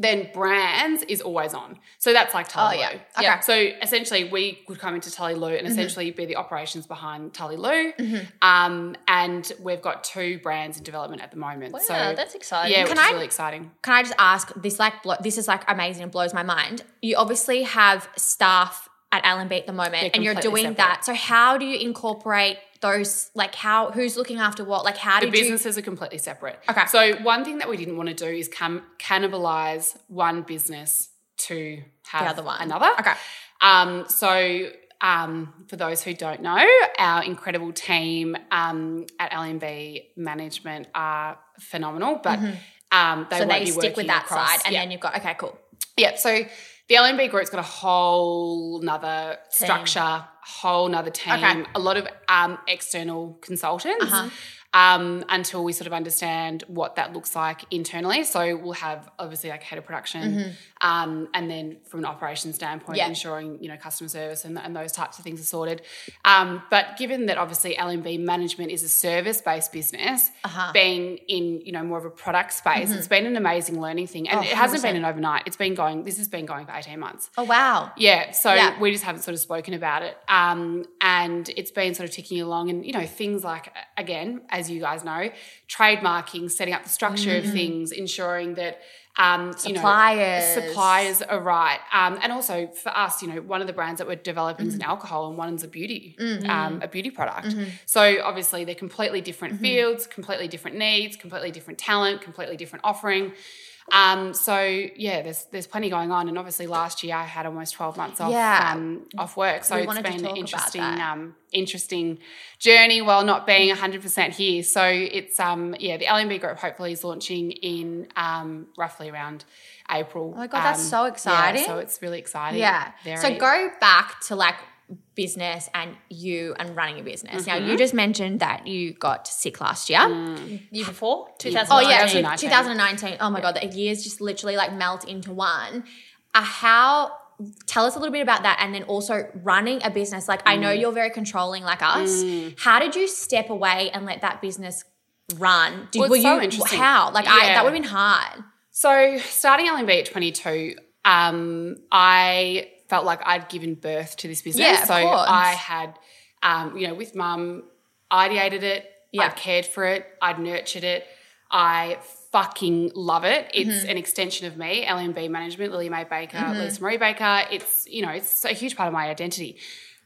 Then brands is always on. So that's like Tully Oh, yeah. Okay. Mm-hmm. Yeah. So essentially, we would come into Tully Lou and essentially be the operations behind Tully Lou. Um, and we've got two brands in development at the moment. Wow, so that's exciting. Yeah, Can which is I- really exciting. Can I just ask this? Like, blo- this is like amazing and blows my mind. You obviously have staff at LMB at the moment, They're and you're doing separate. that. So how do you incorporate those? Like, how who's looking after what? Like, how The did you? businesses are completely separate. Okay. So one thing that we didn't want to do is cam- cannibalize one business to have the other one. another. Okay. Um, so um, for those who don't know, our incredible team um, at LMB Management are phenomenal, but um, they Mm-hmm. so they be stick with that across- side, and yeah. then you've got okay, cool. Yep. So the LMB group's got a whole nother structure, whole nother team, Okay. a lot of um, external consultants. Uh-huh. Um, until we sort of understand what that looks like internally. So we'll have obviously like head of production, um, and then from an operations standpoint, Mm-hmm. Yeah. ensuring you know customer service and, and those types of things are sorted. Um, but given that obviously LMB management is a service based business, Uh-huh. being in you know more of a product space, it's been an amazing learning thing, and Mm-hmm. Oh, it hasn't been 100%. an overnight. It's been going. This has been going for eighteen months. Oh wow. Yeah, so Yeah. we just haven't sort of spoken about it, um, and it's been sort of ticking along, and you know things like again, as you guys know, trademarking, setting up the structure of things, ensuring that um, you know, Suppliers. suppliers are right, um, and also for us, you know, one of the brands that we're developing is an alcohol, and one's a beauty, um, a beauty product. So obviously they're completely different fields, completely different needs, completely different talent, completely different offering. Um, so yeah, there's there's plenty going on, and obviously last year I had almost twelve months off Yeah. um, off work, so We it's been an interesting um, interesting journey while not being hundred percent here. So it's um yeah, the LMB group hopefully is launching in um, roughly around April. Oh my God, that's Um, so yeah, exciting. so it's really exciting. Yeah. Very, So go back to like business and you and running a business. Now Mm-hmm. you just mentioned that you got sick last year. year before, Oh 2019. yeah, 2019. 2019. Oh my god, the years just literally like melt into one. Uh, how? Tell us a little bit about that, and then also running a business. Like I Mm. know you're very controlling, like us. How did you step away and let that business run? Did, Well, it's were so you interesting. how? Like I, that would have been hard. So starting LMB at 22, um, I felt like I'd given birth to this business. Yeah, so. I had, um, you know, with mum, ideated it. Yeah. I'd cared for it. I'd nurtured it. I fucking love it. It's Mm-hmm. an extension of me, LMB management, Lily Mae Baker, Lisa Marie Baker. It's, you know, it's a huge part of my identity.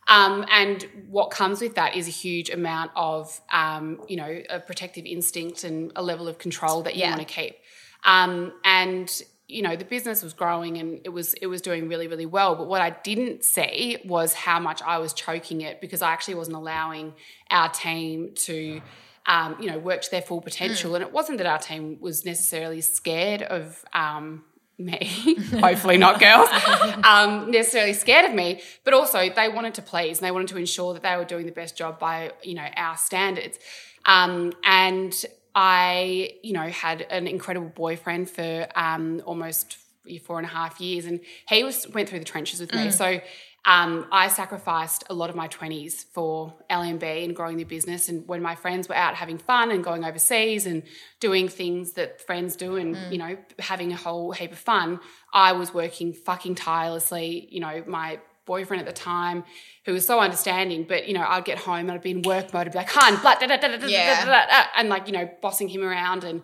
Um, and what comes with that is a huge amount of, um, you know, a protective instinct and a level of control that you Yeah. want to keep. Um, and you know, the business was growing and it was it was doing really really well. But what I didn't see was how much I was choking it because I actually wasn't allowing our team to. Um, you know, work to their full potential, and it wasn't that our team was necessarily scared of um, me, hopefully not girls, um, necessarily scared of me, but also they wanted to please and they wanted to ensure that they were doing the best job by, you know, our standards. Um, and I, you know, had an incredible boyfriend for um, almost four and a half years, and he was went through the trenches with Mm. me. So um, I sacrificed a lot of my twenties for LMB and growing the business. And when my friends were out having fun and going overseas and doing things that friends do, and Mm. you know having a whole heap of fun, I was working fucking tirelessly. You know my boyfriend at the time who was so understanding but you know i'd get home and i'd be in work mode i'd be like hun blah, da, da, da, da, Yeah. da, da, da, and like you know bossing him around. And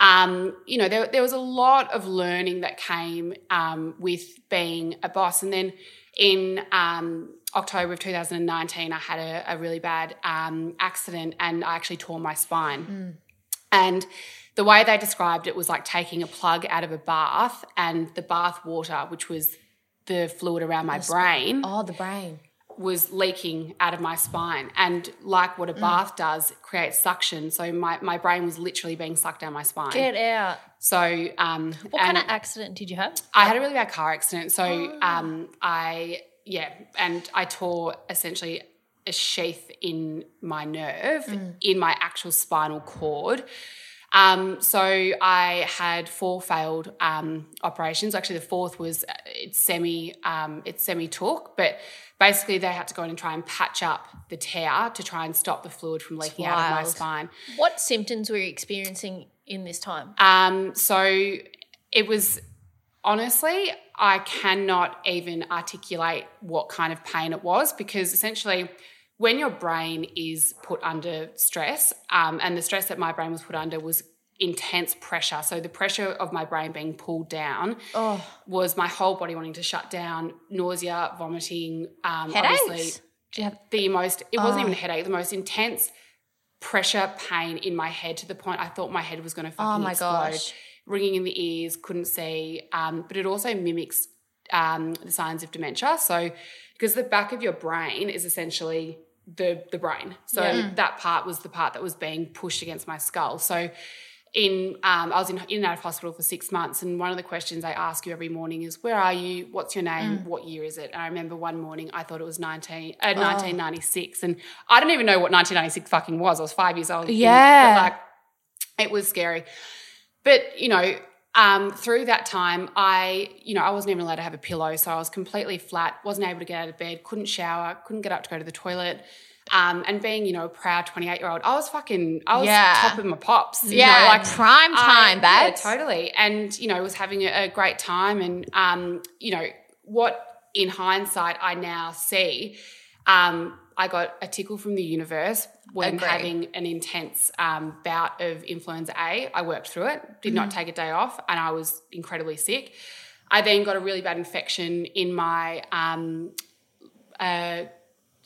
um, you know there, there was a lot of learning that came um, with being a boss. And then in um, october of 2019 i had a, a really bad um, accident and i actually tore my spine. And the way they described it was like taking a plug out of a bath and the bath water which was the fluid around my brain Oh, the brain. was leaking out of my spine. And like what a bath does, it creates suction. So my, my brain was literally being sucked down my spine. Get out. so um What kind of accident did you have? I had a really bad car accident. So um I yeah, and I tore essentially a sheath in my nerve, in my actual spinal cord. Um, so I had four failed um, operations. Actually, the fourth was uh, it's semi um, it's semi took, but basically they had to go in and try and patch up the tear to try and stop the fluid from leaking out of my spine. What symptoms were you experiencing in this time? Um, so it was honestly, I cannot even articulate what kind of pain it was because essentially, when your brain is put under stress, um, and the stress that my brain was put under was intense pressure. So the pressure of my brain being pulled down was my whole body wanting to shut down, nausea, vomiting, um, obviously Headaches? You have the most it wasn't even a headache the most intense pressure pain in my head to the point i thought my head was going to fucking Oh my explode gosh. ringing in the ears couldn't see um, but it also mimics um, the signs of dementia so because the back of your brain is essentially the the brain so that part was the part that was being pushed against my skull so in um, I was in, in and out of hospital for six months, and one of the questions they ask you every morning is, "Where are you? What's your name? What year is it?" And I remember one morning I thought it was nineteen uh, 1996, and I don't even know what 1996 fucking was. I was five years old. Yeah. but like it was scary. But you know, um, through that time, I you know I wasn't even allowed to have a pillow, so I was completely flat. wasn't able to get out of bed. Couldn't shower. Couldn't get up to go to the toilet. Um, and being, you know, a proud 28 year old, I was fucking, I was Yeah. top of my pops. you Yeah, know, like prime time, I- yeah, totally. And, you know, was having a, a great time. And, um, you know, what in hindsight I now see, um, I got a tickle from the universe when Agree. having an intense um, bout of influenza A. I worked through it, did not Mm-hmm. take a day off, and I was incredibly sick. I then got a really bad infection in my um, uh,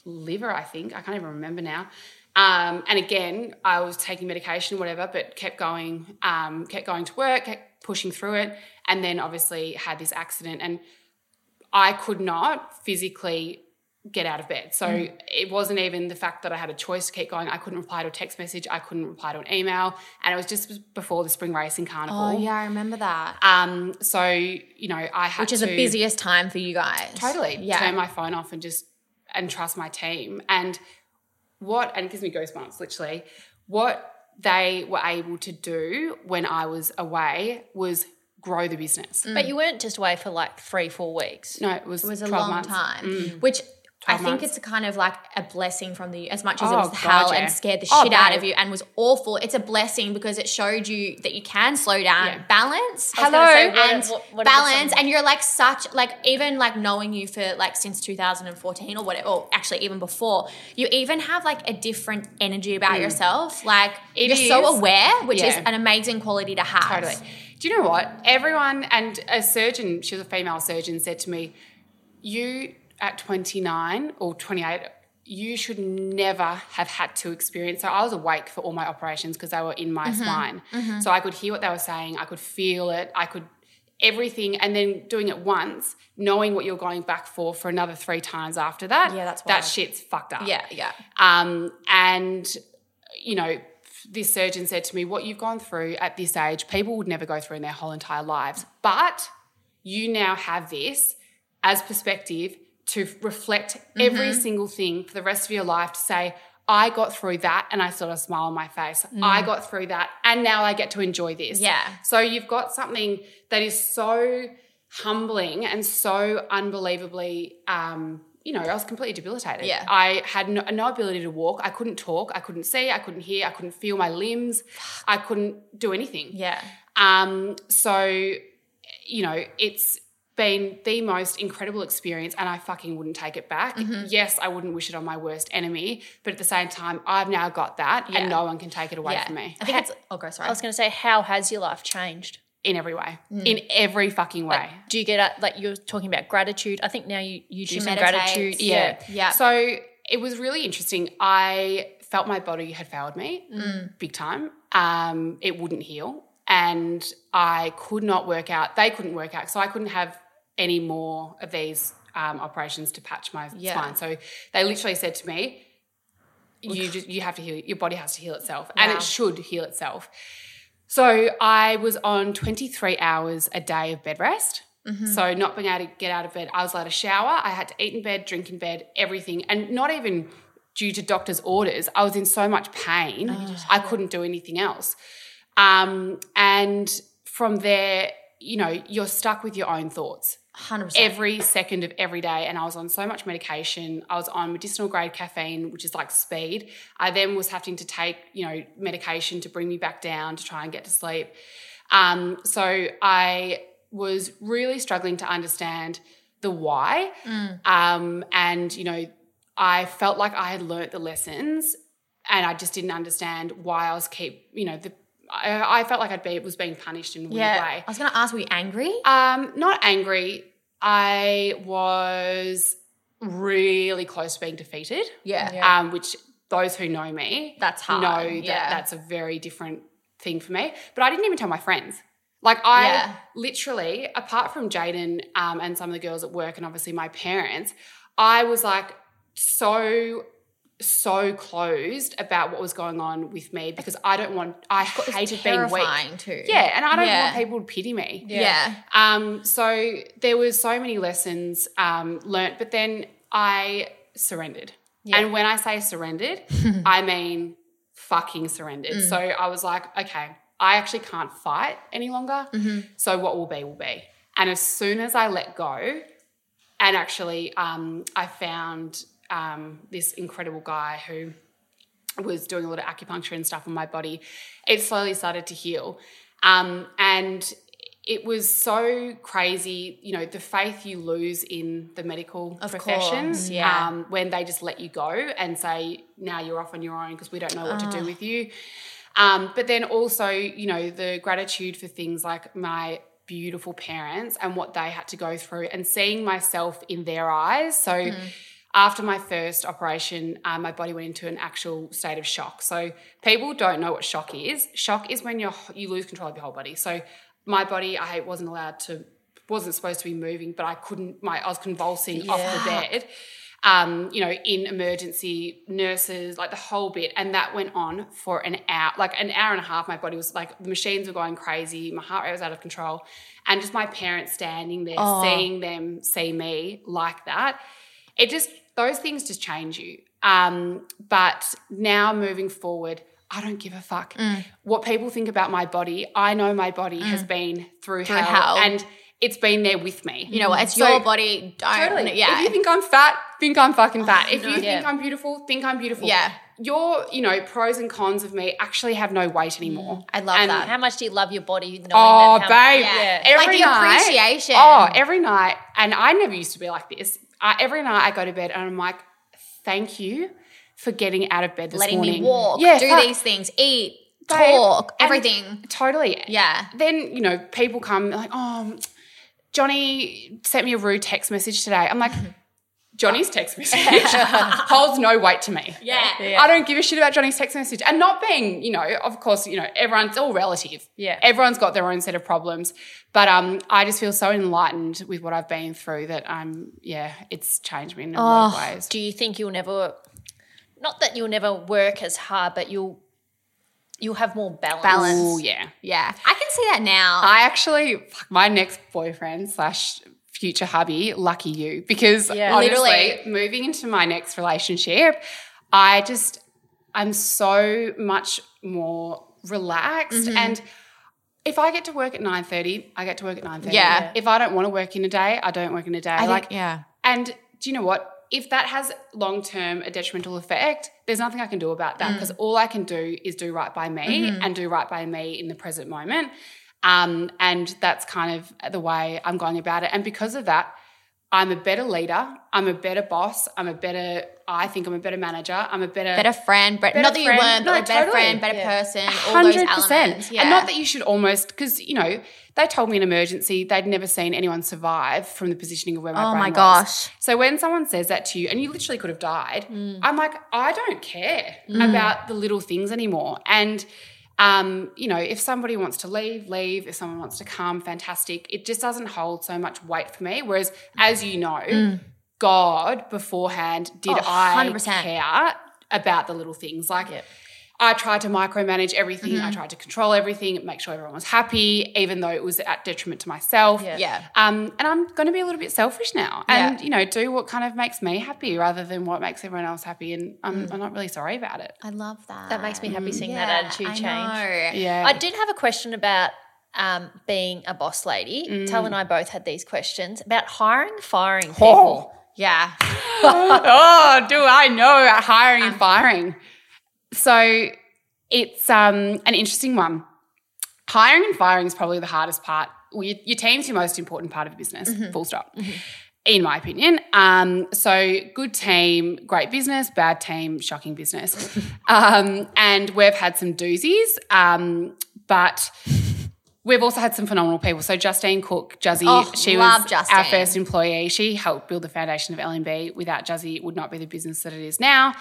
liver, I think. I can't even remember now. Um, and again, I was taking medication, whatever, but kept going, um, kept going to work, kept pushing through it, and then obviously had this accident. And I could not physically get out of bed. So it wasn't even the fact that I had a choice to keep going. I couldn't reply to a text message. I couldn't reply to an email. And it was just before the spring racing carnival. Oh yeah, I remember that. Um, so, you know, I had Which is to the busiest time for you guys. totally Yeah. turn my phone off and just and trust my team and what and it gives me goosebumps literally what they were able to do when i was away was grow the business Mm. But you weren't just away for like three, four weeks. no it was, It was a long months. time, Mm. which I think months. it's a kind of like a blessing from the as much as it Oh, was God, hell yeah. and scared the Oh, shit out of you and was awful. It's a blessing because it showed you that you can slow down, Yeah. balance, I say, what- and what- what balance, and you're like such like even like knowing you for like since 2014 or whatever, or actually even before, you even have like a different energy about yourself. Like Mm. It you're so aware, which is an amazing quality to have. Totally. Do you know what? Everyone and a surgeon, she was a female surgeon, said to me, You at 29 or 28, you should never have had to experience. So I was awake for all my operations because they were in my spine. So I could hear what they were saying, I could feel it, I could everything and then doing it once knowing what you're going back for for another three times after that Yeah, that's that shit's fucked up Yeah, yeah. um, and, you know, this surgeon said to me, What you've gone through at this age, people would never go through in their whole entire lives. But you now have this as perspective to reflect every Mm-hmm. single thing for the rest of your life to say, I got through that and I still have a smile on my face. I got through that and now I get to enjoy this. Mm. Yeah. So you've got something that is so humbling and so unbelievably. Um, you know, I was completely debilitated. Yeah. I had no, no ability to walk. I couldn't talk. I couldn't see. I couldn't hear. I couldn't feel my limbs. I couldn't do anything. Yeah. Um, so, you know, it's been the most incredible experience and I fucking wouldn't take it back. Mm-hmm. Yes, I wouldn't wish it on my worst enemy, but at the same time, I've now got that Yeah. and no one can take it away Yeah. from me I think it's. Oh, go sorry. I was going to say, how has your life changed? in every way, Mm. in every fucking way. Do you get at, like you're talking about gratitude? I think now you, you do She some meditates. gratitude. Yeah. Yeah. So it was really interesting. I felt my body had failed me Mm. big time. Um, it wouldn't heal. And I could not work out. They couldn't work out. So I couldn't have any more of these um, operations to patch my Yeah. spine. So they literally said to me, you just you have to heal your body has to heal itself. And it should heal itself. So i was on 23 hours a day of bed rest. Mm-hmm. so not being able to get out of bed i was allowed to shower. I had to eat in bed drink in bed everything. And not even due to doctor's orders i was in so much pain i couldn't do anything else. Um, and from there you know you're stuck with your own thoughts 100%. every second of every day and I was on so much medication. I was on medicinal grade caffeine, which is like speed. I then was having to take, you know, medication to bring me back down to try and get to sleep. Um, so I was really struggling to understand the why. Um, and, you know, I felt like I had learnt the lessons and I just didn't understand why I was keep, you know, the I, I felt like I'd be was being punished in a weird yeah. way. I was going to ask, were you angry? Um, not angry. I was really close to being defeated. Yeah. Um, which those who know me That's hard. know that Yeah. that's a very different thing for me. But I didn't even tell my friends. Like I Yeah. literally, apart from Jaden um, and some of the girls at work, and obviously my parents, I was like so so closed about what was going on with me because I don't want I hated being weak. terrifying too. Yeah, and I don't Yeah. want people to pity me. Yeah. Um, so there was so many lessons um, learnt, but then I surrendered. Yeah. And when I say surrendered, I mean fucking surrendered. So I was like, okay, I actually can't fight any longer. So what will be will be. And as soon as I let go, and actually, um, I found um, this incredible guy who was doing a lot of acupuncture and stuff on my body. It slowly started to heal. Um, and it was so crazy, you know, the faith you lose in the medical Of profession course, yeah. um, when they just let you go and say, now you're off on your own because we don't know what to Ah. do with you. Um, but then also, you know, the gratitude for things like my beautiful parents and what they had to go through and seeing myself in their eyes. So, Mm. After my first operation, um, my body went into an actual state of shock. So people don't know what shock is. Shock is when you you lose control of your whole body. So my body, I wasn't allowed to, wasn't supposed to be moving, but I couldn't. My I was convulsing off the bed. Um, you know, in emergency nurses, like the whole bit, and that went on for an hour, like an hour and a half. My body was like the machines were going crazy, my heart rate was out of control, and just my parents standing there, seeing them see me like that it just those things just change you um, but now moving forward i don't give a fuck Mm. what people think about my body i know my body has been through, Through hell, hell. and it's been there with me You know what? It's So- your body. Don't. Totally. Yeah. If you think I'm fat, think I'm fucking fat. If you no. think I'm beautiful, think I'm beautiful. Yeah. Your, you know, pros and cons of me actually have no weight anymore. I love And- that. How much do you love your body? Knowing Oh, that babe. Yeah. Every Like the night- appreciation. Oh, every night. And I never used to be like this. Uh, every night I go to bed and I'm like, thank you for getting out of bed this Letting morning. me walk, Yeah, do fuck. these things, eat, Babe. talk, everything. Totally. Yeah. Then, you know, people come like, oh, Johnny sent me a rude text message today. I'm like, Johnny's text message holds no weight to me. Yeah. I don't give a shit about Johnny's text message. And not being, you know, of course, you know, everyone's all relative. Yeah. Everyone's got their own set of problems. But um, I just feel so enlightened with what I've been through that I'm, yeah, it's changed me in a lot of ways. Do you think you'll never? Not that you'll never work as hard, but you'll you'll have more balance. Balance. Oh, yeah. Yeah. I can see that now. I actually, my next boyfriend slash future hubby, lucky you, because Yeah. honestly, Literally. moving into my next relationship, I just, I'm so much more relaxed Mm-hmm. and if I get to work at nine thirty, I get to work at nine thirty. Yeah. If I don't want to work in a day, I don't work in a day. I think, like yeah. and do you know what? If that has long term a detrimental effect, there's nothing I can do about Mm. that because all I can do is do right by me Mm-hmm. and do right by me in the present moment. Um, and that's kind of the way I'm going about it. And because of that, I'm a better leader. I'm a better boss. I'm a better, I think I'm a better manager. I'm a better, Better friend, better, not that you weren't, but No, like better totally. friend, better Yeah. person, all those 100%. elements. Yeah. And not that you should almost, because, you know, they told me in emergency they'd never seen anyone survive from the positioning of where my Oh brain my was. gosh. So when someone says that to you, and you literally could have died, Mm. I'm like, I don't care about the little things anymore. And, um, you know, if somebody wants to leave, leave. If someone wants to come, fantastic. It just doesn't hold so much weight for me. Whereas, as you know, God beforehand did Mm. Oh, I care about the little things. Like, I tried to micromanage everything. Mm-hmm. I tried to control everything, make sure everyone was happy, even though it was at detriment to myself. Yeah. Yeah. Um, and I'm going to be a little bit selfish now, and you know, do what kind of makes me happy rather than what makes everyone else happy. And I'm, Mm. I'm not really sorry about it. I love that. That makes me happy seeing that Yeah, attitude I change. know. Yeah, I did have a question about um, being a boss lady. Tal and I both had these questions about hiring, firing people. Yeah. oh, do I know about hiring and firing? So it's um, an interesting one. Hiring and firing is probably the hardest part. Well, your, your team's your most important part of a business, full stop. In my opinion. Um, so good team, great business, bad team, shocking business. um, and we've had some doozies, um, but We've also had some phenomenal people. So Justine Cook, Juzzy, Oh, she was Justine. our first employee. She helped build the foundation of LMB. Without Juzzy, it would not be the business that it is now.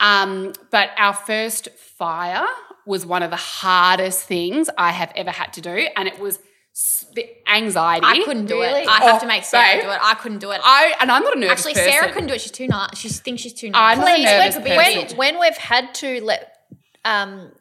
Um, but our first fire was one of the hardest things I have ever had to do, and it was the anxiety. I couldn't do Really? it. I have Oh, to make Sarah babe. do it. I couldn't do it. I and I'm not a nervous Actually, person. Sarah couldn't do it. She's too nice. She thinks she's too nice. I'm nice. not a Please, nervous be a person. bitch. When, when we've had to let um,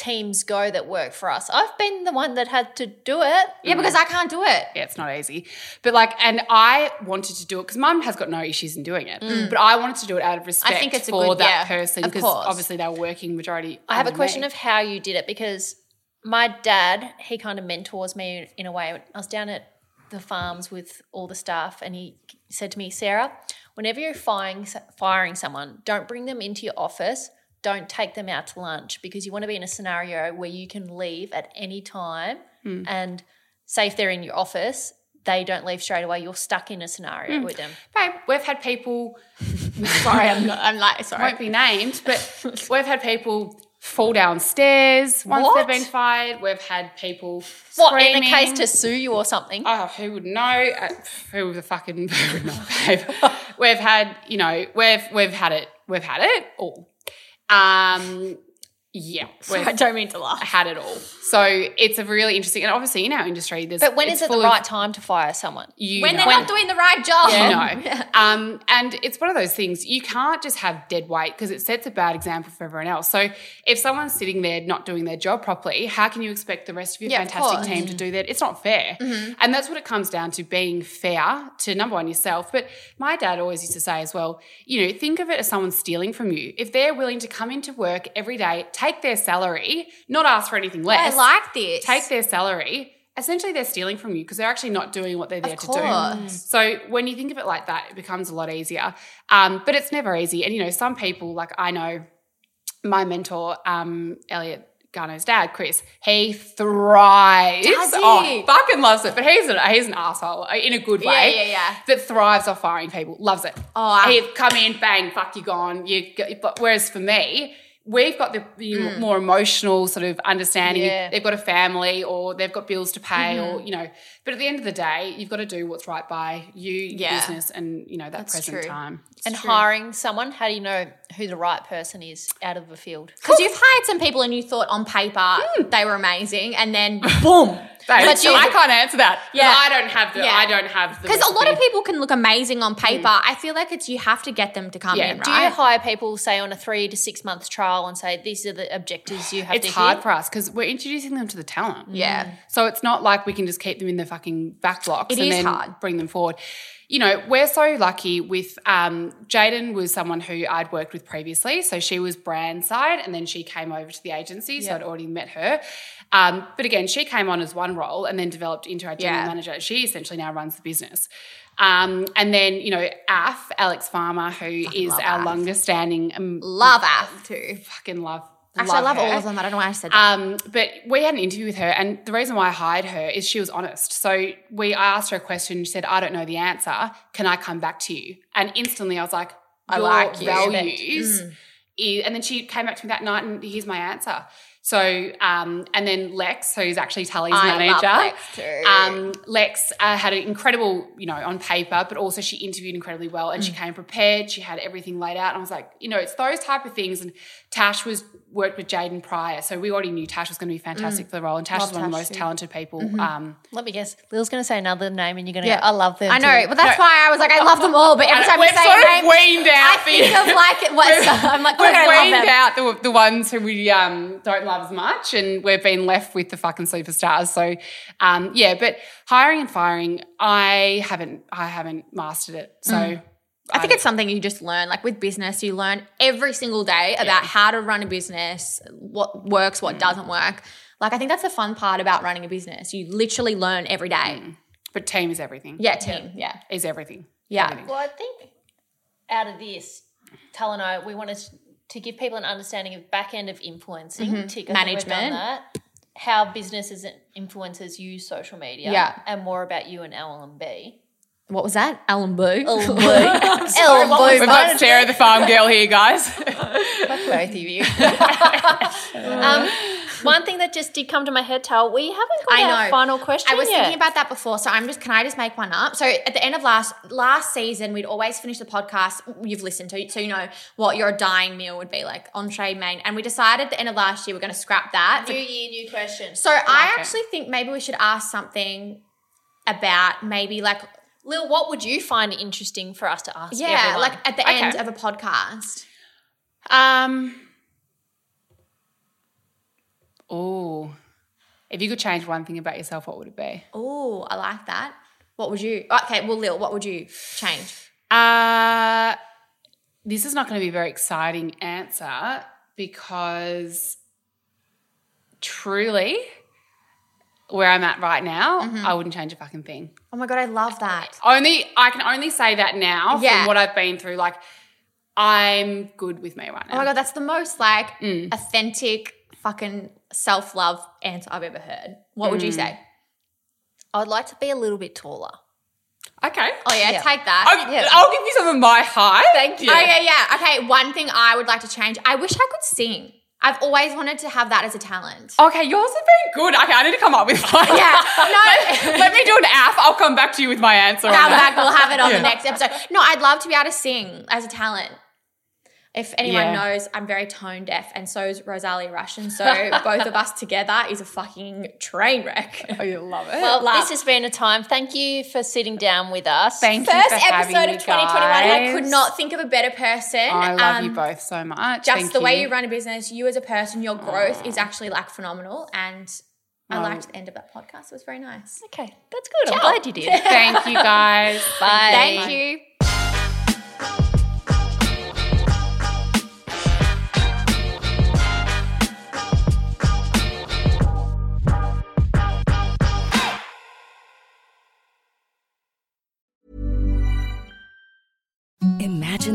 teams go that work for us, I've been the one that had to do it. Yeah, mm. because I can't do it. yeah, it's not easy. But like, and I wanted to do it because mum has got no issues in doing it. Mm. But I wanted to do it out of respect I think it's a for good- that yeah, person because obviously they were working majority. I have a question me. of how you did it because my dad, he kind of mentors me in a way. I was down at the farms with all the staff, and he said to me, Sarah, whenever you're firing, firing someone, don't bring them into your office. Don't take them out to lunch because you want to be in a scenario where you can leave at any time and say if they're in your office, they don't leave straight away. You're stuck in a scenario with them. Babe, we've had people. sorry, I'm not. I'm like, sorry. won't be named, but we've had people fall downstairs once What? they've been fired. We've had people What, in screaming. a case to sue you or something? Oh, who would know? Uh, who the fucking who would know, babe? we've had, you know, we've we've had it. We've had it all. Um, yeah, I don't mean to laugh. I had it all. So it's a really interesting, and obviously in our industry, there's. but when is it the full of- right time to fire someone? You When know. they're not doing the right job. You know. Um, and it's one of those things you can't just have dead weight because it sets a bad example for everyone else. So if someone's sitting there not doing their job properly, how can you expect the rest of your Yeah, fantastic course. Mm-hmm. team to do that? It's not fair. And that's what it comes down to being fair to number one yourself. But my dad always used to say as well, you know, think of it as someone stealing from you. If they're willing to come into work every day, take their salary, not ask for anything less I like this. take their salary, essentially they're stealing from you because they're actually not doing what they're there to do. So when you think of it like that, it becomes a lot easier. Um, but it's never easy. And you know, some people like I know my mentor, um, Elliot Garno's dad, Chris, he thrives. Does he? Oh, fucking loves it. But he's an he's an asshole in a good way. yeah, yeah. yeah. That thrives off firing people. Loves it. Oh, I- he come in, bang, fuck you gone. You whereas for me. We've got the, the Mm. more emotional sort of understanding. Yeah. They've got a family, or they've got bills to pay, Mm-hmm. or you know. But at the end of the day, you've got to do what's right by you, your Yeah. business, and you know that That's present true. time. and hiring someone, how do you know who the right person is out of the field? Because you've hired some people and you thought on paper Hmm. they were amazing, and then boom. But But you- I can't answer that. Yeah. Yeah, I don't have the. Yeah. I don't have the. Because a lot of people can look amazing on paper. I feel like it's you have to get them to come Hmm. Yeah. in, Do Do you hire people, say, on a three to six month trial and say, these are the objectives you have It's to hard hit? for us because we're introducing them to the talent. yeah. So it's not like we can just keep them in the fucking back blocks It and is then hard. bring them forward. you know, we're so lucky with um, Jaden was someone who I'd worked with previously. So she was brand side and then she came over to the agency. So I'd already met her. Um, but again, she came on as one role and then developed into our general Yeah. manager. She essentially now runs the business. Um, and then, you know, AF, Alex Farmer, who is love our Af. longest standing, um, Love AF too. fucking love. Actually, I love her. all of them. I don't know why I said that. Um, but we had an interview with her, and the reason why I hired her is she was honest. So we, I asked her a question. She said, "I don't know the answer. Can I come back to you?" And instantly, I was like, I "Your like you." values." Mm. is- and then she came back to me that night, and here's my answer. So, um, and then Lex, who's actually Tully's I manager, love Lex too. um, Lex uh, had an incredible, you know, on paper, but also she interviewed incredibly well, and she came prepared. She had everything laid out, and I was like, you know, it's those type of things. And Tash was worked with Jaden prior, so we already knew Tash was going to be fantastic for the role, and Tash is one of the most too. talented people. Um, Let me guess. Lil's going to say another name and you're going to Yeah. go, I love them. I know, too." but that's why I was like, I love them all. But every time you we've say sort a of name, weaned I out think the. of like what's I'm like, We've okay, love weaned them. out the, the ones who we um, don't love as much, and we've been left with the fucking superstars. So, um, yeah, but hiring and firing, I haven't, I haven't mastered it. So, Mm. I think it's something you just learn. Like with business, you learn every single day about how to run a business, what works, Mm. what doesn't work. Like I think that's the fun part about running a business. You literally learn every day. but team is everything. Yeah, team. Yeah. is everything. Yeah. Everything. Well, I think out of this, Tal and I, we wanted to give people an understanding of back end of influencing, tick, I think Management. that, how businesses and influencers use social media, Yeah. and more about you and LLB. What was that? Alan Boo. LLB. We've got Sarah the farm girl here, guys. Both of you. um, one thing that just did come to my head, Tal, we haven't got I our know. final question I was yet. thinking about that before, so I'm just. Can I just make one up? So at the end of last last season, we'd always finish the podcast. You've listened to, so you know what your dying meal would be like, entree, main. And we decided at the end of last year we're going to scrap that. New year, new question. So I actually think maybe we should ask something about maybe like Lil, what would you find interesting for us to ask? yeah, everyone? like at the Okay. end of a podcast. Um. Oh, if you could change one thing about yourself, what would it be? Oh, I like that. What would you? Okay, well, Lil, what would you change? Uh, this is not going to be a very exciting answer because truly, where I'm at right now, mm-hmm. I wouldn't change a fucking thing. Oh my god, I love that. Only I can only say that now Yeah. from what I've been through. Like, I'm good with me right now. Oh my god, that's the most like mm. authentic fucking self love answer I've ever heard. What would you mm. say? I'd like to be a little bit taller. Okay. Oh yeah, Yeah. take that. I'll, I'll give you some of my height. Thank you. Oh yeah, yeah. Okay, one thing I would like to change. I wish I could sing. I've always wanted to have that as a talent. Okay, yours have been good. Okay, I need to come up with one. Yeah, let, let me do an app. I'll come back to you with my answer. Come that. back, we'll have it on Yeah. the next episode. No, I'd love to be able to sing as a talent. If anyone Yeah. knows, I'm very tone deaf, and so is Rosalia Russian. So both of us together is a fucking train wreck. Oh, you love it. Well, Love. this has been a time. Thank you for sitting down with us. Thank you First for having episode of 2021. I could not think of a better person. I love you Um, both so much. Just Thank the way you run a business, you as a person, your growth is actually like phenomenal. And I Oh. liked the end of that podcast. It was very nice. Okay, that's good. I'm glad you did. Thank you, guys. Bye. Thank you.